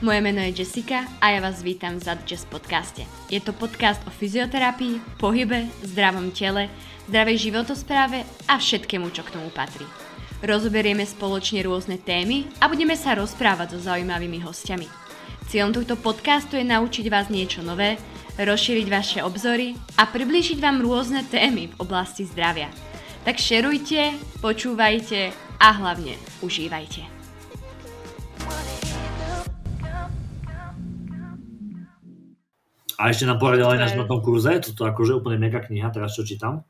Moje meno je Jessica a ja vás vítam v Zad Jazz podcaste. Je to podcast o fyzioterapii, pohybe, zdravom tele, zdravej životospráve a všetkému, čo k tomu patrí. Rozoberieme spoločne rôzne témy a budeme sa rozprávať so zaujímavými hostiami. Cieľom tohto podcastu je naučiť vás niečo nové, rozšíriť vaše obzory a priblížiť vám rôzne témy v oblasti zdravia. Tak šerujte, počúvajte a hlavne užívajte. A ešte nám poradila aj na tom kurze, toto akože úplne mega kniha, teraz čo čítam.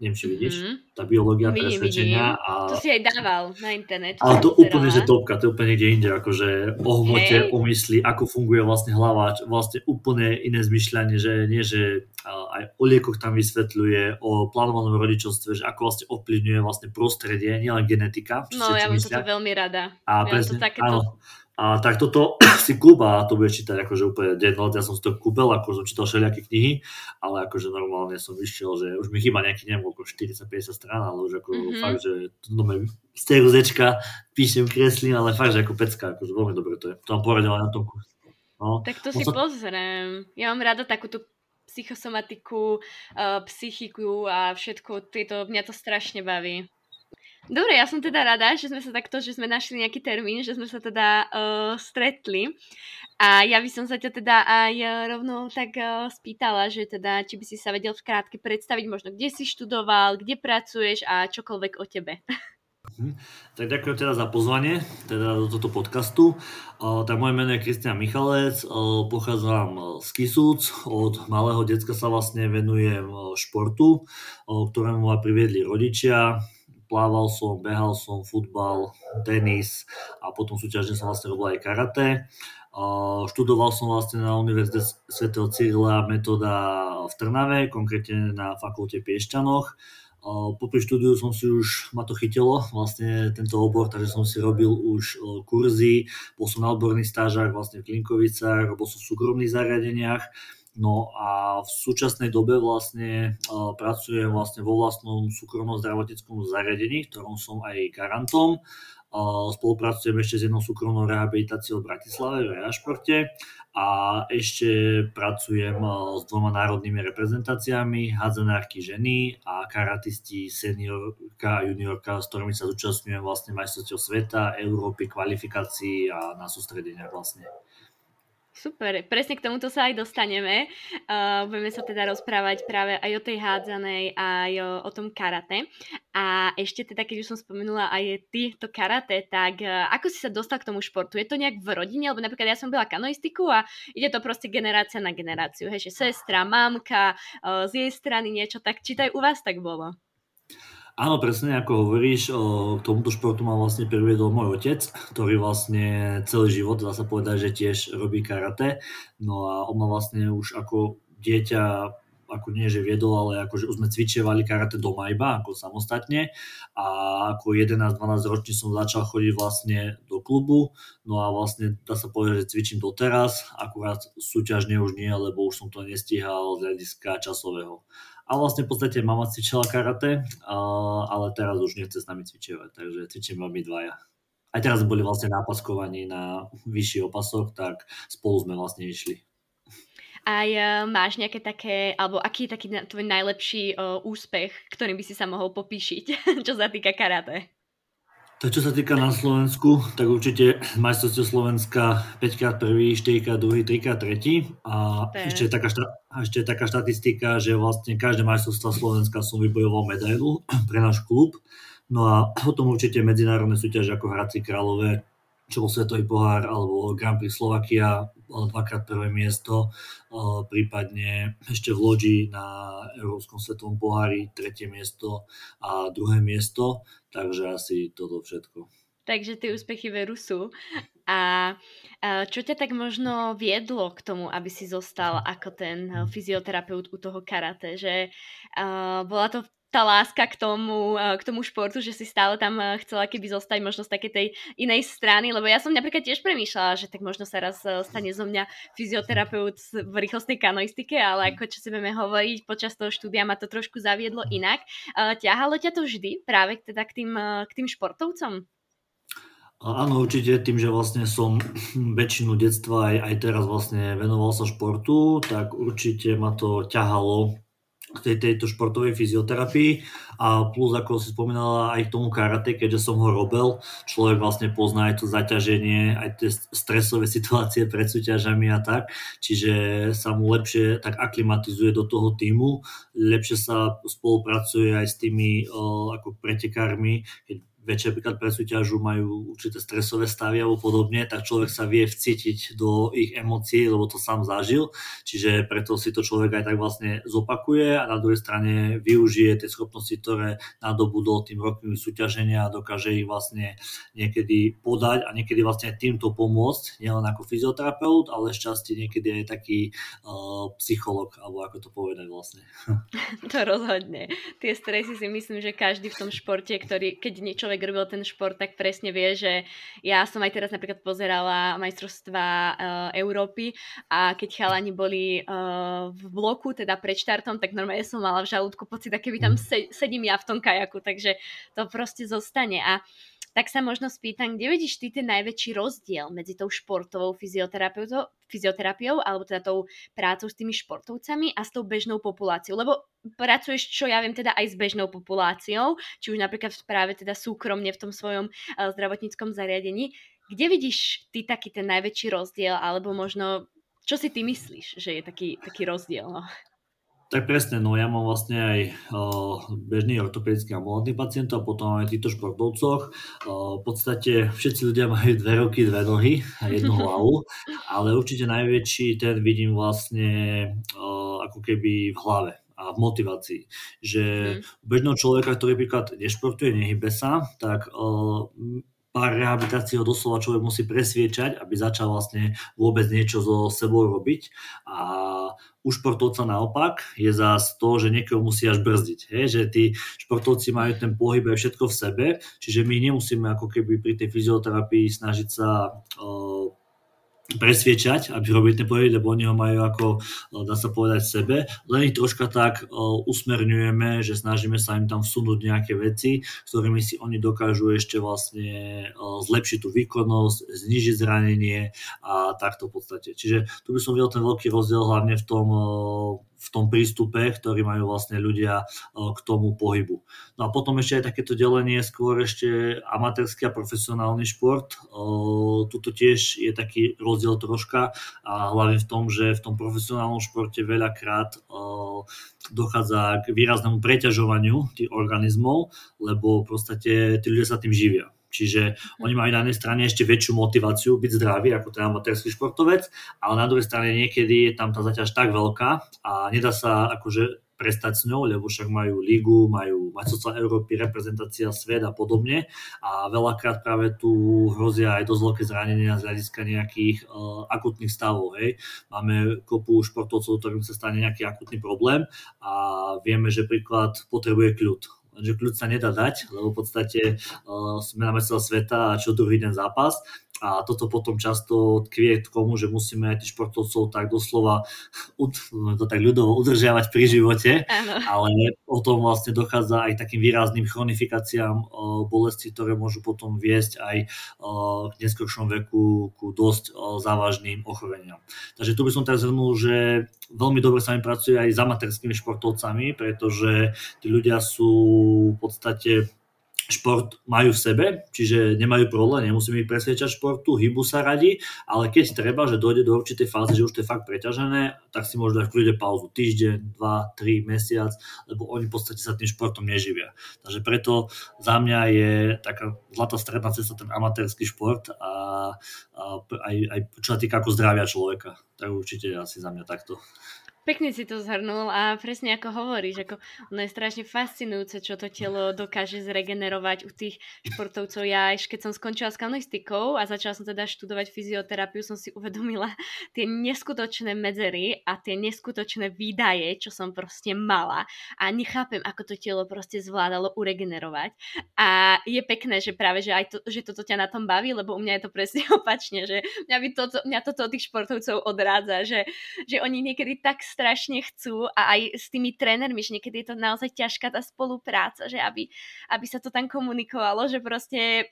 Neviem, či vidíš. Mm-hmm. Tá biológia vidím, presvedčenia. A... To si aj dával na internet. Ale to úplne, že topka, to je úplne niekde inde, akože o hmote, hey. o mysli, ako funguje vlastne hlava, vlastne úplne iné zmyšľanie, že nie, že aj o liekoch tam vysvetľuje, o plánovanom rodičovstve, že ako vlastne ovplyvňuje vlastne prostredie, nielen genetika. No, ja mám toto veľmi rada. A ja presne, to takéto... áno, a tak toto si kúpa a to bude čítať akože úplne denno. Ja som si to kúpil, ako som čítal všelijaké knihy, ale akože normálne som vyšiel, že už mi chýba nejaký, neviem, okolo 40-50 strán, ale už ako mm-hmm. fakt, že nové z tej zečka píšem, kreslím, ale fakt, že ako pecka, akože veľmi dobre to je. To mám poradila na tom no. Tak to si som... pozriem. Ja mám rada takúto psychosomatiku, uh, psychiku a všetko, tieto, mňa to strašne baví. Dobre, ja som teda rada, že sme sa takto, že sme našli nejaký termín, že sme sa teda uh, stretli. A ja by som sa ťa teda aj uh, rovno tak uh, spýtala, že teda, či by si sa vedel v krátke predstaviť možno, kde si študoval, kde pracuješ a čokoľvek o tebe. Mhm. Tak ďakujem teda za pozvanie teda do tohto podcastu. Tak moje meno je Kristian Michalec, pochádzam z Kisúc, od malého decka sa vlastne venujem športu, ktorému ma priviedli rodičia plával som, behal som, futbal, tenis a potom súťažne som vlastne robil aj karate. Študoval som vlastne na Univerzite Sv. Cyrila metóda v Trnave, konkrétne na fakulte Piešťanoch. Popri štúdiu som si už, ma to chytilo, vlastne tento obor, takže som si robil už kurzy, bol som na odborných stážach vlastne v Klinkovicách, robil som v súkromných zariadeniach No a v súčasnej dobe vlastne uh, pracujem vlastne vo vlastnom súkromnom zdravotníckom zariadení, ktorom som aj garantom. Uh, spolupracujem ešte s jednou súkromnou rehabilitáciou v Bratislave, v Reašporte a ešte pracujem uh, s dvoma národnými reprezentáciami, hádzenárky ženy a karatisti seniorka a juniorka, s ktorými sa zúčastňujem vlastne majstrovstiev sveta, Európy, kvalifikácií a na sústredeniach vlastne. Super, presne k tomuto sa aj dostaneme. Uh, budeme sa teda rozprávať práve aj o tej hádzanej, aj o, o tom karate. A ešte teda, keď už som spomenula aj ty to karate, tak uh, ako si sa dostal k tomu športu? Je to nejak v rodine? Lebo napríklad ja som byla kanoistiku a ide to proste generácia na generáciu. Hej, že sestra, mamka, uh, z jej strany niečo, tak či to aj u vás tak bolo? Áno, presne ako hovoríš, k tomuto športu ma vlastne priviedol môj otec, ktorý vlastne celý život, dá sa povedať, že tiež robí karate. No a on ma vlastne už ako dieťa ako nie, že viedol, ale ako, že už sme cvičievali karate doma iba, ako samostatne a ako 11-12 ročný som začal chodiť vlastne do klubu, no a vlastne dá sa povedať, že cvičím doteraz, akurát súťažne už nie, lebo už som to nestíhal z hľadiska časového. A vlastne v podstate mama cvičila karate, ale teraz už nechce s nami cvičovať, takže cvičím my dvaja. Aj teraz boli vlastne nápaskovaní na vyšší opasok, tak spolu sme vlastne išli. A uh, máš nejaké také, alebo aký je taký tvoj najlepší uh, úspech, ktorým by si sa mohol popíšiť, čo sa týka karate? Tak čo sa týka na Slovensku, tak určite majstrovstvo Slovenska 5 krát prvý, 4 krát druhý, 3 krát tretí. A ešte je, taká ešte je taká štatistika, že vlastne každé majstrovstvo Slovenska som vybojoval medailu pre náš klub. No a potom určite medzinárodné súťaže ako Hradci Králové, čo bol Svetový pohár alebo Grand Prix Slovakia, dvakrát prvé miesto, prípadne ešte v Lodži na Európskom svetovom pohári tretie miesto a druhé miesto. Takže asi toto všetko. Takže tie úspechy veru sú. A čo ťa tak možno viedlo k tomu, aby si zostal ako ten fyzioterapeut u toho karate? Že bola to tá láska k tomu, eh, k tomu športu, že si stále tam eh, chcela keby zostať možno z takej tej inej strany, lebo ja som napríklad tiež premýšľala, že tak možno sa raz eh, stane zo mňa fyzioterapeut v rýchlostnej kanoistike, ale ako čo si budeme hovoriť, počas toho štúdia ma to trošku zaviedlo inak. Ťahalo ťa to vždy práve teda k tým, k tým športovcom? Áno, určite tým, že vlastne som väčšinu detstva aj, aj teraz vlastne venoval sa športu, tak určite ma to ťahalo tej, tejto športovej fyzioterapii. A plus, ako si spomínala, aj k tomu karate, keďže som ho robil, človek vlastne pozná aj to zaťaženie, aj tie stresové situácie pred súťažami a tak, čiže sa mu lepšie tak aklimatizuje do toho týmu, lepšie sa spolupracuje aj s tými o, ako pretekármi, keď večer pre súťažu majú určité stresové stavy alebo podobne, tak človek sa vie vcítiť do ich emócií, lebo to sám zažil, čiže preto si to človek aj tak vlastne zopakuje a na druhej strane využije tie schopnosti, ktoré nadobudol tým rokmi súťaženia a dokáže ich vlastne niekedy podať a niekedy vlastne týmto pomôcť, nielen ako fyzioterapeut, ale šťastie niekedy aj taký uh, psycholog, alebo ako to povedať vlastne. To rozhodne. Tie stresy si myslím, že každý v tom športe, ktorý, keď niečo človek robil ten šport, tak presne vie, že ja som aj teraz napríklad pozerala majstrovstva uh, Európy a keď chalani boli uh, v bloku, teda pred štartom, tak normálne som mala v žalúdku pocit, aké by tam se- sedím ja v tom kajaku, takže to proste zostane. A tak sa možno spýtam, kde vidíš ty ten najväčší rozdiel medzi tou športovou fyzioterapiou, alebo teda tou prácou s tými športovcami a s tou bežnou populáciou? Lebo pracuješ, čo ja viem, teda aj s bežnou populáciou, či už napríklad práve teda súkromne v tom svojom uh, zdravotníckom zariadení. Kde vidíš ty taký ten najväčší rozdiel, alebo možno čo si ty myslíš, že je taký, taký rozdiel? No? Tak presne, no ja mám vlastne aj uh, bežných ortopedických ambulantných pacientov a potom aj týchto športovcoch. Uh, v podstate všetci ľudia majú dve ruky, dve nohy a jednu hlavu, ale určite najväčší ten vidím vlastne uh, ako keby v hlave a v motivácii. Že mm. bežného človeka, ktorý napríklad nešportuje, nehybe sa, tak uh, ho doslova človek musí presviečať, aby začal vlastne vôbec niečo so sebou robiť. A u športovca naopak je zás to, že niekoho musí až brzdiť. Hej? Že tí športovci majú ten pohyb aj všetko v sebe, čiže my nemusíme ako keby pri tej fyzioterapii snažiť sa uh, presviečať, aby robili ten pohyb, lebo oni ho majú ako, dá sa povedať, sebe. Len ich troška tak usmerňujeme, že snažíme sa im tam vsunúť nejaké veci, s ktorými si oni dokážu ešte vlastne zlepšiť tú výkonnosť, znižiť zranenie a takto v podstate. Čiže tu by som videl ten veľký rozdiel hlavne v tom v tom prístupe, ktorý majú vlastne ľudia k tomu pohybu. No a potom ešte aj takéto delenie skôr ešte amatérsky a profesionálny šport. Tuto tiež je taký rozdiel troška a hlavne v tom, že v tom profesionálnom športe veľakrát dochádza k výraznému preťažovaniu tých organizmov, lebo v podstate tí ľudia sa tým živia. Čiže oni majú na jednej strane ešte väčšiu motiváciu byť zdraví ako ten amatérsky športovec, ale na druhej strane niekedy je tam tá zaťaž tak veľká a nedá sa akože prestať s ňou, lebo však majú lígu, majú majstrovstvá Európy, reprezentácia svet a podobne a veľakrát práve tu hrozia aj dosť veľké zranenia z hľadiska nejakých uh, akutných stavov. Hej. Máme kopu športovcov, ktorým sa stane nejaký akutný problém a vieme, že príklad potrebuje kľud že kľud sa nedá dať, lebo v podstate uh, sme na celého sveta a čo druhý den zápas a toto potom často tkvie k tomu, že musíme aj tých športovcov tak doslova to tak ľudovo udržiavať pri živote, ano. ale potom vlastne dochádza aj takým výrazným chronifikáciám uh, bolesti, ktoré môžu potom viesť aj uh, k neskôršom veku ku dosť uh, závažným ochoreniam. Takže tu by som tak zhrnul, že veľmi dobre sa mi pracuje aj s amatérskými športovcami, pretože tí ľudia sú v podstate šport majú v sebe, čiže nemajú problém, nemusíme ich presvedčať športu, hybu sa radi, ale keď treba, že dojde do určitej fázy, že už to je fakt preťažené, tak si môžu dať v kľude pauzu týždeň, dva, tri, mesiac, lebo oni v podstate sa tým športom neživia. Takže preto za mňa je taká zlatá stredná cesta ten amatérsky šport a, a aj, aj čo sa týka ako zdravia človeka. Tak určite asi za mňa takto. Pekne si to zhrnul a presne ako hovoríš, ako ono je strašne fascinujúce, čo to telo dokáže zregenerovať u tých športovcov. Ja až keď som skončila s kanoistikou a začala som teda študovať fyzioterapiu, som si uvedomila tie neskutočné medzery a tie neskutočné výdaje, čo som proste mala a nechápem, ako to telo proste zvládalo uregenerovať. A je pekné, že práve, že aj to, že toto ťa na tom baví, lebo u mňa je to presne opačne, že mňa, by toto, mňa toto od tých športovcov odrádza, že, že oni niekedy tak strašne chcú a aj s tými trénermi, že niekedy je to naozaj ťažká tá spolupráca, že aby, aby sa to tam komunikovalo, že proste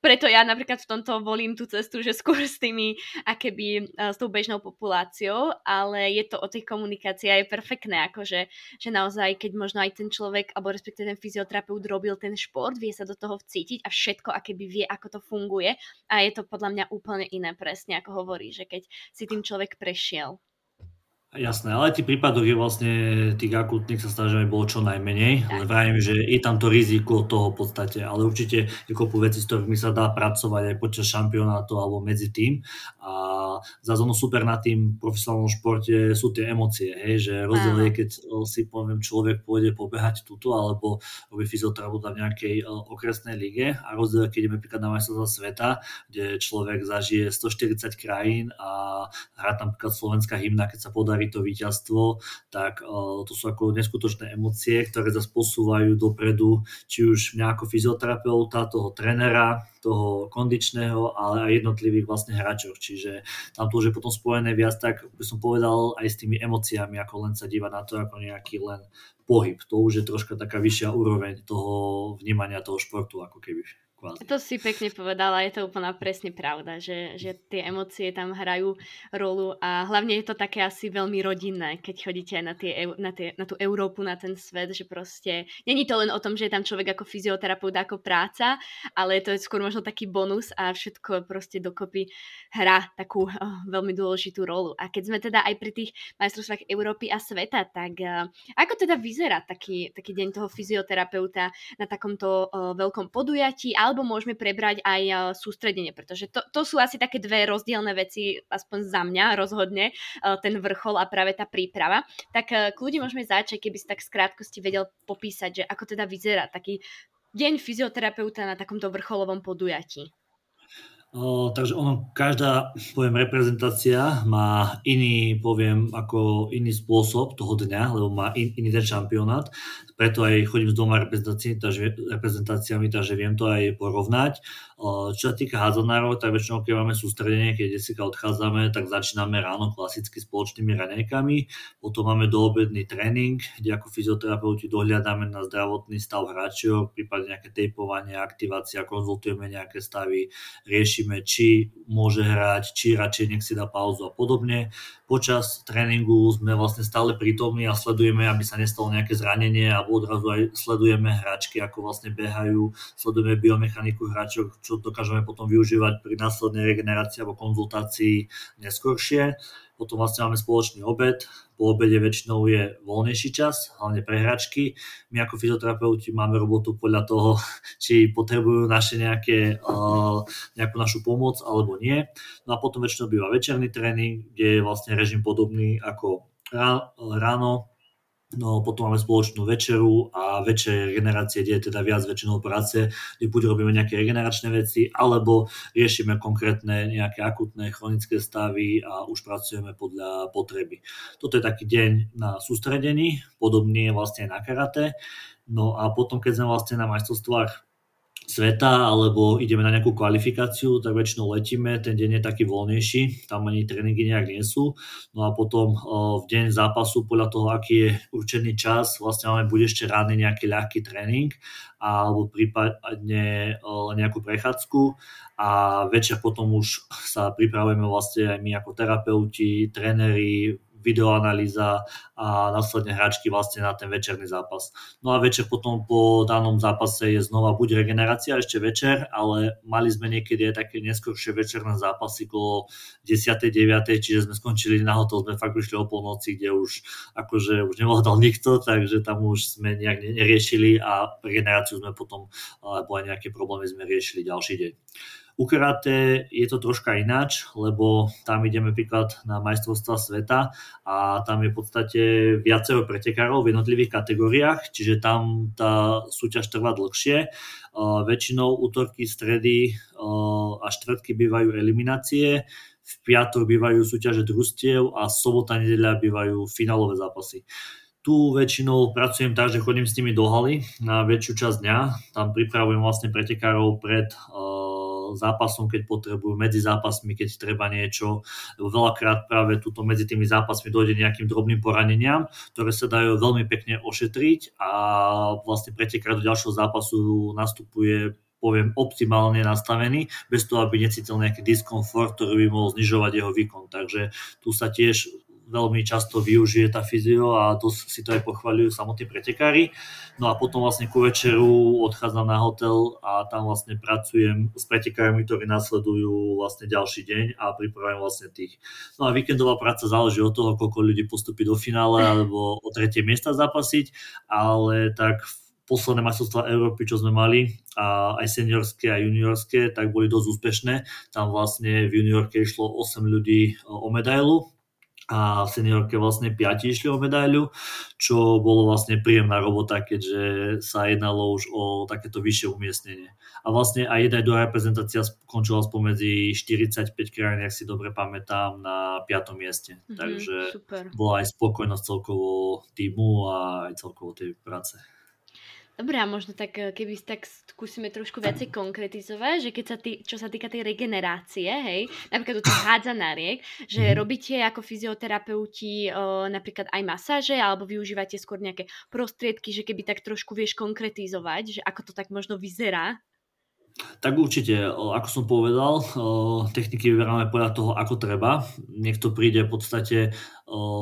preto ja napríklad v tomto volím tú cestu, že skôr s tými, akéby s tou bežnou populáciou, ale je to o tej komunikácii a je perfektné, akože, že naozaj, keď možno aj ten človek, alebo respektíve ten fyzioterapeut robil ten šport, vie sa do toho vcítiť a všetko, akéby vie, ako to funguje a je to podľa mňa úplne iné presne, ako hovorí, že keď si tým človek prešiel. Jasné, ale tých prípadov je vlastne tých akutných sa snažíme bolo čo najmenej, ale vravím, že je tam to riziko toho v podstate, ale určite je kopu veci, s ktorými sa dá pracovať aj počas šampionátu alebo medzi tým. A za ono super na tým profesionálnom športe sú tie emócie, hej, že rozdiel je, keď si poviem človek pôjde pobehať túto alebo robí fyzioterapeuta v nejakej okresnej lige. A rozdiel keď ideme napríklad na majstrovstvá sveta, kde človek zažije 140 krajín a hrá tam napríklad slovenská hymna, keď sa podarí podarí to víťazstvo, tak to sú ako neskutočné emócie, ktoré zase posúvajú dopredu, či už mňa ako fyzioterapeuta, toho trenera, toho kondičného, ale aj jednotlivých vlastne hráčov. Čiže tam to už je potom spojené viac tak, by som povedal, aj s tými emóciami, ako len sa dívať na to ako nejaký len pohyb. To už je troška taká vyššia úroveň toho vnímania toho športu, ako keby kvázi. To si pekne povedala, je to úplne presne pravda, že, že tie emócie tam hrajú rolu a hlavne je to také asi veľmi rodinné, keď chodíte aj na, tie, na, tie, na tú Európu, na ten svet, že proste není to len o tom, že je tam človek ako fyzioterapeut, ako práca, ale to je skôr možno taký bonus a všetko proste dokopy hrá takú oh, veľmi dôležitú rolu. A keď sme teda aj pri tých majstrovstvách Európy a sveta, tak uh, ako teda vyzerá taký, taký deň toho fyzioterapeuta na takomto uh, veľkom podujatí alebo môžeme prebrať aj eh, sústredenie, pretože to, to sú asi také dve rozdielne veci, aspoň za mňa rozhodne, eh, ten vrchol a práve tá príprava. Tak eh, kľudne môžeme začať, keby si tak skrátkosti vedel popísať, že ako teda vyzerá taký deň fyzioterapeuta na takomto vrcholovom podujatí. O, takže ono, každá, poviem, reprezentácia má iný, poviem, ako iný spôsob toho dňa, lebo má in, iný ten šampionát preto aj chodím s dvoma reprezentáciami, takže, reprezentáciami, takže viem to aj porovnať. Čo sa týka hádzanárov, tak väčšinou, keď máme sústredenie, keď desika odchádzame, tak začíname ráno klasicky spoločnými raňajkami, potom máme doobedný tréning, kde ako fyzioterapeuti dohľadáme na zdravotný stav hráčov, prípadne nejaké tejpovanie, aktivácia, konzultujeme nejaké stavy, riešime, či môže hrať, či radšej nech si dá pauzu a podobne. Počas tréningu sme vlastne stále prítomní a sledujeme, aby sa nestalo nejaké zranenie a odrazu aj sledujeme hráčky, ako vlastne behajú, sledujeme biomechaniku hráčov, čo dokážeme potom využívať pri následnej regenerácii alebo konzultácii neskôršie. Potom vlastne máme spoločný obed, po obede väčšinou je voľnejší čas, hlavne pre hráčky. My ako fyzioterapeuti máme robotu podľa toho, či potrebujú naše nejaké, nejakú našu pomoc alebo nie. No a potom väčšinou býva večerný tréning, kde je vlastne režim podobný ako ráno, No potom máme spoločnú večeru a večer regenerácie, kde je teda viac väčšinou práce, kde buď robíme nejaké regeneračné veci, alebo riešime konkrétne nejaké akutné chronické stavy a už pracujeme podľa potreby. Toto je taký deň na sústredení, podobný je vlastne aj na karate. No a potom, keď sme vlastne na majstrovstvách sveta alebo ideme na nejakú kvalifikáciu, tak väčšinou letíme, ten deň je taký voľnejší, tam ani tréningy nejak nie sú. No a potom v deň zápasu, podľa toho, aký je určený čas, vlastne máme buď ešte rány nejaký ľahký tréning alebo prípadne nejakú prechádzku a večer potom už sa pripravujeme vlastne aj my ako terapeuti, tréneri, videoanalýza a následne hráčky vlastne na ten večerný zápas. No a večer potom po danom zápase je znova buď regenerácia ešte večer, ale mali sme niekedy aj také neskôršie večerné zápasy okolo 10. 9. čiže sme skončili na hotel, sme fakt prišli o polnoci, kde už akože už nemohol nikto, takže tam už sme nejak neriešili a regeneráciu sme potom, alebo aj nejaké problémy sme riešili ďalší deň. U karate je to troška ináč, lebo tam ideme príklad na majstrovstva sveta a tam je v podstate viacero pretekárov v jednotlivých kategóriách, čiže tam tá súťaž trvá dlhšie. Väčšinou útorky, stredy a štvrtky bývajú eliminácie, v piatok bývajú súťaže družstiev a sobota, nedeľa bývajú finálové zápasy. Tu väčšinou pracujem tak, že chodím s nimi do haly na väčšiu časť dňa. Tam pripravujem vlastne pretekárov pred uh, zápasom, keď potrebujú, medzi zápasmi, keď treba niečo. Veľakrát práve túto medzi tými zápasmi dojde nejakým drobným poraneniam, ktoré sa dajú veľmi pekne ošetriť a vlastne pretekať do ďalšieho zápasu nastupuje poviem, optimálne nastavený, bez toho, aby necítil nejaký diskomfort, ktorý by mohol znižovať jeho výkon. Takže tu sa tiež veľmi často využije tá fyzio a to si to aj pochvaľujú samotní pretekári. No a potom vlastne ku večeru odchádzam na hotel a tam vlastne pracujem s pretekármi, ktorí nasledujú vlastne ďalší deň a pripravujem vlastne tých. No a víkendová práca záleží od toho, koľko ľudí postupí do finále alebo o tretie miesta zapasiť, ale tak posledné majstrovstvá Európy, čo sme mali, a aj seniorské a juniorské, tak boli dosť úspešné. Tam vlastne v juniorke išlo 8 ľudí o medailu, a v seniorke vlastne 5 išli o medailu, čo bolo vlastne príjemná robota, keďže sa jednalo už o takéto vyššie umiestnenie. A vlastne aj jedna druhá reprezentácia skončila spomedzi 45 krajín, ak si dobre pamätám, na 5. mieste. Mm-hmm, Takže super. bola aj spokojnosť celkovo týmu a aj celkovo tej práce. Dobre, a možno tak, eh, keby tak skúsime trošku viacej konkretizovať, že keď sa tý, čo sa týka tej regenerácie, hej, napríklad u tých hádzanariek, že mm-hmm. robíte ako fyzioterapeuti o, eh, napríklad aj masáže, alebo využívate skôr nejaké prostriedky, že keby tak trošku vieš konkretizovať, že ako to tak možno vyzerá tak určite, ako som povedal, techniky vyberáme podľa toho, ako treba. Niekto príde v podstate,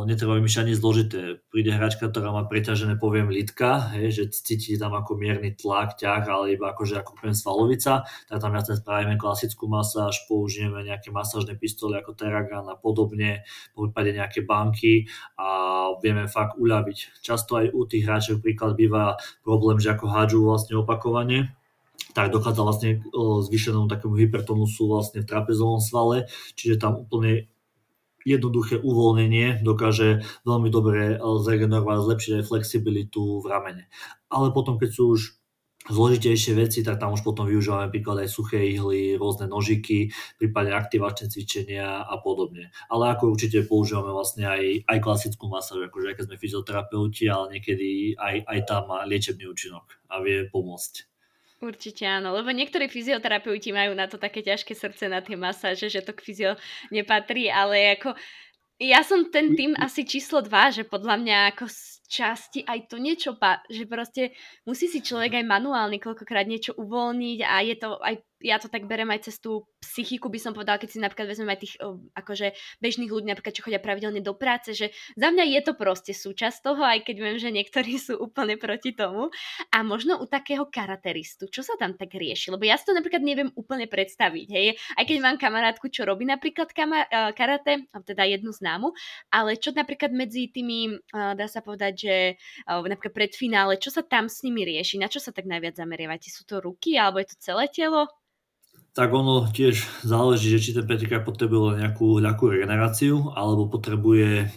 netreba vymýšľať ani zložité. Príde hračka, ktorá má preťažené, poviem, litka, hej, že cíti tam ako mierny tlak, ťah, ale iba akože ako poviem svalovica, tak tam viac spravíme klasickú masáž, použijeme nejaké masážne pistoly ako Terragan a podobne, po prípade nejaké banky a vieme fakt uľaviť. Často aj u tých hráčov príklad býva problém, že ako hádžu vlastne opakovane, tak dochádza vlastne k zvýšenému takému hypertonusu vlastne v trapezovom svale, čiže tam úplne jednoduché uvoľnenie dokáže veľmi dobre zregenerovať, zlepšiť aj flexibilitu v ramene. Ale potom, keď sú už zložitejšie veci, tak tam už potom využívame príklad aj suché ihly, rôzne nožiky, prípadne aktivačné cvičenia a podobne. Ale ako určite používame vlastne aj, aj klasickú masáž, akože aj keď sme fyzioterapeuti, ale niekedy aj, aj tam má liečebný účinok a vie pomôcť. Určite áno, lebo niektorí fyzioterapeuti majú na to také ťažké srdce na tie masáže, že to k fyzio nepatrí, ale ako ja som ten tým asi číslo 2, že podľa mňa ako z časti aj to niečo, že proste musí si človek aj manuálne koľkokrát niečo uvoľniť a je to aj ja to tak berem aj cez tú psychiku, by som povedala, keď si napríklad vezmeme aj tých akože bežných ľudí, napríklad, čo chodia pravidelne do práce, že za mňa je to proste súčasť toho, aj keď viem, že niektorí sú úplne proti tomu. A možno u takého karateristu, čo sa tam tak rieši? Lebo ja si to napríklad neviem úplne predstaviť, hej. Aj keď mám kamarátku, čo robí napríklad kama- e, karate, teda jednu známu, ale čo napríklad medzi tými, e, dá sa povedať, že e, napríklad pred finále, čo sa tam s nimi rieši? Na čo sa tak najviac zameriavate? Sú to ruky alebo je to celé telo? Tak ono tiež záleží, že či ten pretekár potrebuje nejakú ľahkú regeneráciu alebo potrebuje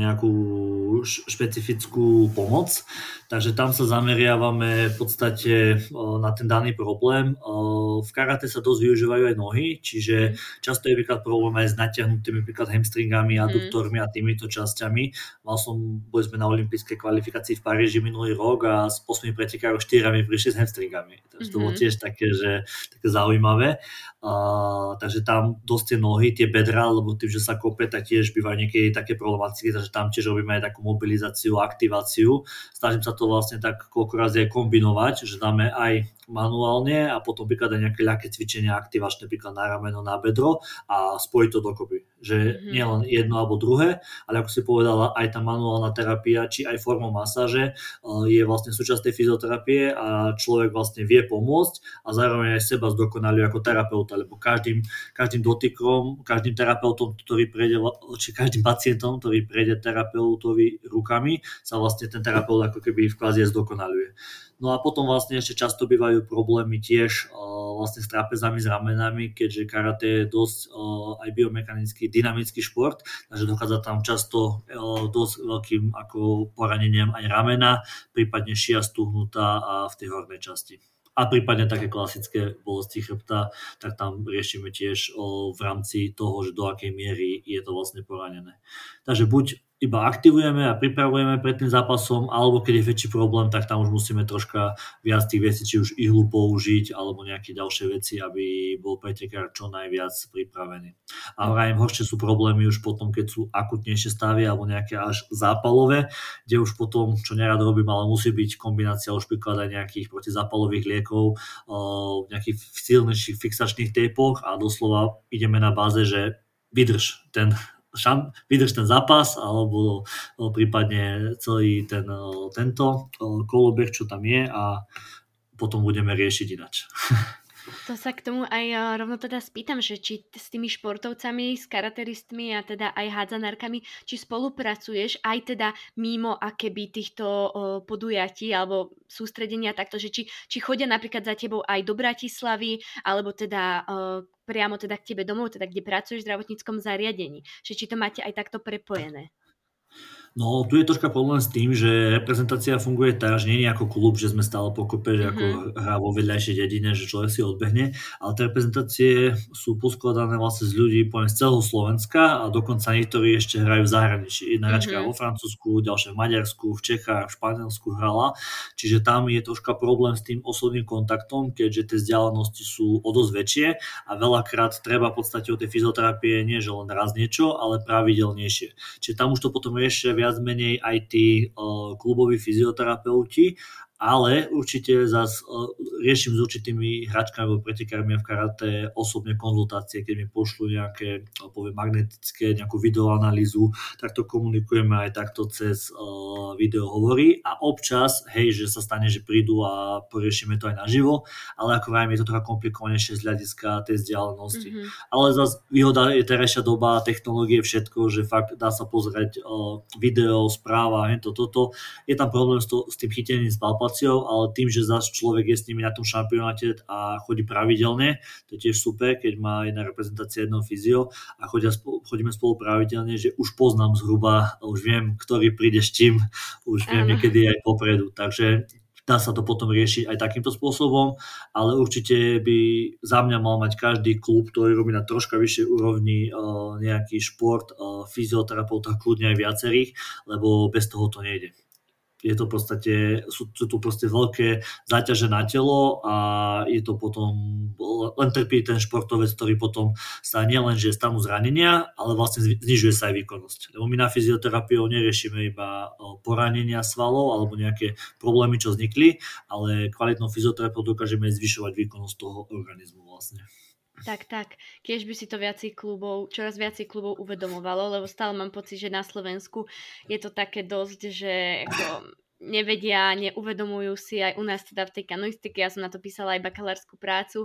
nejakú špecifickú pomoc. Takže tam sa zameriavame v podstate na ten daný problém. V karate sa dosť využívajú aj nohy, čiže často je napríklad problém aj s natiahnutými napríklad hamstringami, mhm. aduktormi a týmito časťami. Mal som, boli sme na olympijskej kvalifikácii v Paríži minulý rok a s 8 pretekárov 4 prišli s hamstringami. Takže to bolo mhm. tiež také, že také zaujímavé. Uh, takže tam dosť tie nohy, tie bedra, lebo tým, že sa kope, tak tiež bývajú niekedy také problematické, takže tam tiež robíme aj takú mobilizáciu, aktiváciu. Snažím sa to vlastne tak koľko aj kombinovať, že dáme aj manuálne a potom príklad aj nejaké ľahké cvičenia aktivačné, napríklad na rameno, na bedro a spojiť to dokopy. Že mm-hmm. nie len jedno alebo druhé, ale ako si povedala, aj tá manuálna terapia, či aj formou masáže eh, je vlastne súčasť tej fyzioterapie a človek vlastne vie pomôcť a zároveň aj seba zdokonaluje ako terapeuta, lebo každým, každým dotykom, každým terapeutom, ktorý prejde, či každým pacientom, ktorý prejde terapeutovi rukami, sa vlastne ten terapeut ako keby v kvázi zdokonaluje. No a potom vlastne ešte často bývajú problémy tiež uh, vlastne s trapezami, s ramenami, keďže karate je dosť uh, aj biomechanický, dynamický šport, takže dochádza tam často uh, dosť veľkým ako poraneniam aj ramena, prípadne šia stuhnutá a v tej hornej časti. A prípadne také klasické bolesti chrbta, tak tam riešime tiež v rámci toho, že do akej miery je to vlastne poranené. Takže buď iba aktivujeme a pripravujeme pred tým zápasom, alebo keď je väčší problém, tak tam už musíme troška viac tých vecí, či už ihlu použiť, alebo nejaké ďalšie veci, aby bol pretekár čo najviac pripravený. A vrajím, horšie sú problémy už potom, keď sú akutnejšie stavy alebo nejaké až zápalové, kde už potom, čo nerad robím, ale musí byť kombinácia už prikladať nejakých protizápalových liekov, nejakých silnejších fixačných tépoch a doslova ideme na báze, že vydrž ten šan, vydrž ten zápas alebo prípadne celý ten, tento kolobeh, čo tam je a potom budeme riešiť inač. To sa k tomu aj rovno teda spýtam, že či s tými športovcami, s karateristmi a teda aj hádzanárkami, či spolupracuješ aj teda mimo akéby týchto podujatí alebo sústredenia takto, že či, či chodia napríklad za tebou aj do Bratislavy, alebo teda priamo teda k tebe domov, teda kde pracuješ v zdravotníckom zariadení. Že či to máte aj takto prepojené. No, tu je troška problém s tým, že reprezentácia funguje tak, že nie je ako klub, že sme stále pokope, že mm-hmm. ako mhm. hrá vo vedľajšej dedine, že človek si odbehne, ale tie reprezentácie sú poskladané vlastne z ľudí poviem, z celého Slovenska a dokonca niektorí ešte hrajú v zahraničí. Jedna hračka mm-hmm. vo Francúzsku, ďalšia v Maďarsku, v Čechách, v Španielsku hrala, čiže tam je troška problém s tým osobným kontaktom, keďže tie vzdialenosti sú o dosť väčšie a veľakrát treba v podstate o tej fyzioterapie nie že len raz niečo, ale pravidelnejšie. Čiže tam už to potom riešia viac menej aj tí kluboví fyzioterapeuti ale určite zase riešim s určitými hračkami alebo pretekármi v karate osobne konzultácie, keď mi pošlu nejaké, poviem, magnetické, nejakú videoanalýzu, tak to komunikujeme aj takto cez uh, videohovory a občas, hej, že sa stane, že prídu a poriešime to aj naživo, ale ako vrajím, je to trocha komplikovanejšie z hľadiska tej vzdialenosti. Mm-hmm. Ale zase výhoda je terajšia doba, technológie, všetko, že fakt dá sa pozrieť uh, video, správa, hej, to, toto. Je tam problém s, to, s tým chytením s palpáciou, motiváciou, ale tým, že zase človek je s nimi na tom šampionáte a chodí pravidelne, to je tiež super, keď má jedna reprezentácia jedného fyzio a chodia, chodíme spolu pravidelne, že už poznám zhruba, už viem, ktorý príde s čím, už viem niekedy aj popredu. Takže dá sa to potom riešiť aj takýmto spôsobom, ale určite by za mňa mal mať každý klub, ktorý robí na troška vyššej úrovni nejaký šport, fyzioterapeuta, kľudne aj viacerých, lebo bez toho to nejde je to v podstate, sú, tu proste veľké záťaže na telo a je to potom, len trpí ten športovec, ktorý potom sa nielen, že stanú zranenia, ale vlastne znižuje sa aj výkonnosť. Lebo my na fyzioterapiu neriešime iba poranenia svalov alebo nejaké problémy, čo vznikli, ale kvalitnou fyzioterapiou dokážeme zvyšovať výkonnosť toho organizmu vlastne. Tak, tak. Keď by si to viacej klubov, čoraz viacej klubov uvedomovalo, lebo stále mám pocit, že na Slovensku je to také dosť, že ako nevedia, neuvedomujú si aj u nás teda v tej kanoistike, ja som na to písala aj bakalárskú prácu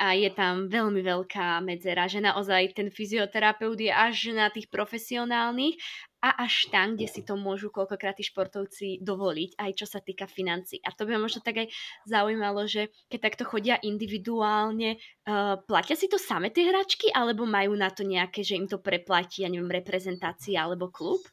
a je tam veľmi veľká medzera, že naozaj ten fyzioterapeut je až na tých profesionálnych a až tam, kde si to môžu koľkokrát tí športovci dovoliť, aj čo sa týka financí. A to by ma možno tak aj zaujímalo, že keď takto chodia individuálne, uh, platia si to same tie hračky, alebo majú na to nejaké, že im to preplatí, ja neviem, reprezentácia alebo klub?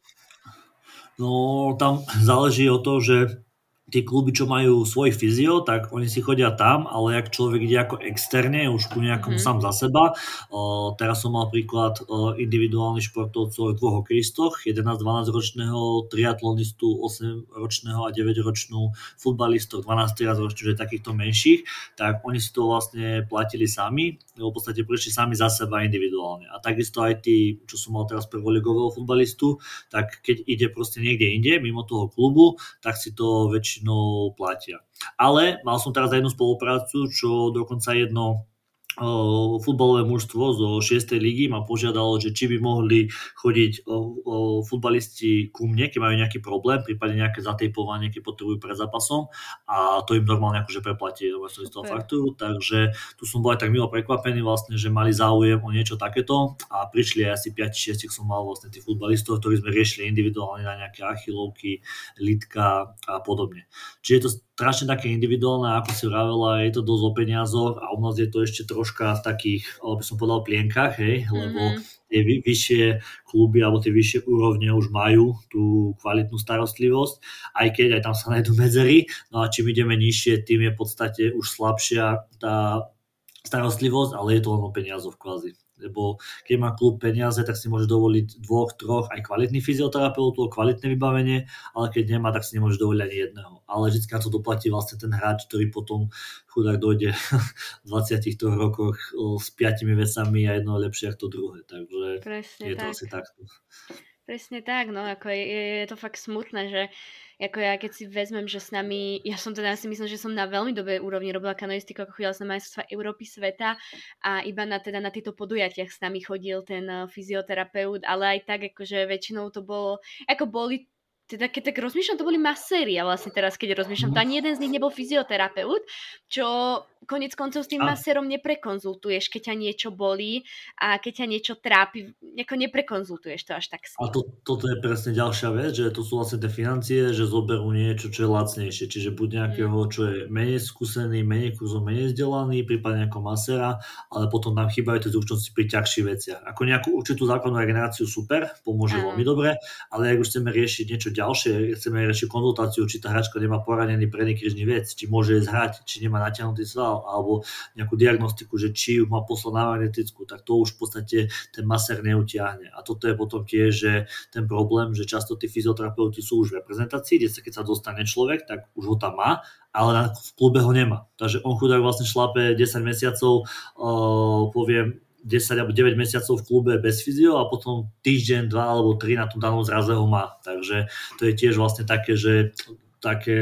No, tam záleží o to, že tí kluby, čo majú svoj fyzio, tak oni si chodia tam, ale ak človek ide ako externe, už ku nejakomu mm. sám za seba. O, teraz som mal príklad o, individuálnych športovcov dvoch hokejistoch, 11-12 ročného triatlonistu, 8 ročného a 9 ročnú futbalistu, 12-13 ročných, že takýchto menších, tak oni si to vlastne platili sami, v podstate prišli sami za seba individuálne. A takisto aj tí, čo som mal teraz prvoligového futbalistu, tak keď ide proste niekde inde, mimo toho klubu, tak si to väčšinou väčšinou platia. Ale mal som teraz jednu spoluprácu, čo dokonca jedno futbalové mužstvo zo 6. ligy ma požiadalo, že či by mohli chodiť futbalisti ku mne, keď majú nejaký problém, prípadne nejaké zatejpovanie, keď potrebujú pred zápasom a to im normálne akože preplatí, z faktúru, takže tu som bol aj tak milo prekvapený vlastne, že mali záujem o niečo takéto a prišli asi 5-6 som mal vlastne tých futbalistov, ktorí sme riešili individuálne na nejaké achilovky, litka a podobne. Čiže to strašne také individuálne, ako si vravela, je to dosť o peniazoch a u nás je to ešte troška v takých, by som povedal, plienkach, hej, mm-hmm. lebo tie vy, vyššie kluby alebo tie vyššie úrovne už majú tú kvalitnú starostlivosť, aj keď aj tam sa nájdú medzery, no a čím ideme nižšie, tým je v podstate už slabšia tá starostlivosť, ale je to len o peniazoch kvázi. Lebo keď má klub peniaze, tak si môže dovoliť dvoch, troch aj kvalitných fyzioterapeutov, kvalitné vybavenie, ale keď nemá, tak si nemôže dovoliť ani jedného. Ale vždy na to doplatí vlastne ten hráč, ktorý potom chudák dojde v 23 rokoch s piatimi vecami a jedno lepšie ako to druhé. Takže Presne je to tak. asi takto. Presne tak, no ako je, je, je to fakt smutné, že ako ja keď si vezmem, že s nami, ja som teda si myslím, že som na veľmi dobrej úrovni robila kanoistiku, ako chodila som na majstrovstvá Európy sveta a iba na, teda na týchto podujatiach s nami chodil ten uh, fyzioterapeut, ale aj tak akože väčšinou to bolo, ako boli teda keď tak rozmýšľam, to boli maséri a vlastne teraz, keď rozmýšľam, to ani jeden z nich nebol fyzioterapeut, čo konec koncov s tým masérom neprekonzultuješ, keď ťa niečo bolí a keď ťa niečo trápi, ako neprekonzultuješ to až tak si. A to, toto je presne ďalšia vec, že to sú vlastne tie financie, že zoberú niečo, čo je lacnejšie, čiže buď nejakého, mm. čo je menej skúsený, menej kurzov, menej vzdelaný, prípadne ako masera, ale potom nám chýbajú tie zručnosti pri ťažších veciach. Ako nejakú určitú zákonnú regeneráciu super, pomôže veľmi dobre, ale ak už chceme riešiť niečo ďalšie, chceme riešiť konzultáciu, či tá hračka nemá poranený predný krížny vec, či môže ísť hrať, či nemá natiahnutý sval, alebo nejakú diagnostiku, že či ju má poslať na magnetickú, tak to už v podstate ten masér neutiahne. A toto je potom tiež že ten problém, že často tí fyzioterapeuti sú už v reprezentácii, kde sa keď sa dostane človek, tak už ho tam má, ale v klube ho nemá. Takže on chudák vlastne šlape 10 mesiacov, uh, poviem, 10 alebo 9 mesiacov v klube bez fyzio a potom týždeň, dva alebo tri na tom danom zraze ho má. Takže to je tiež vlastne také, že také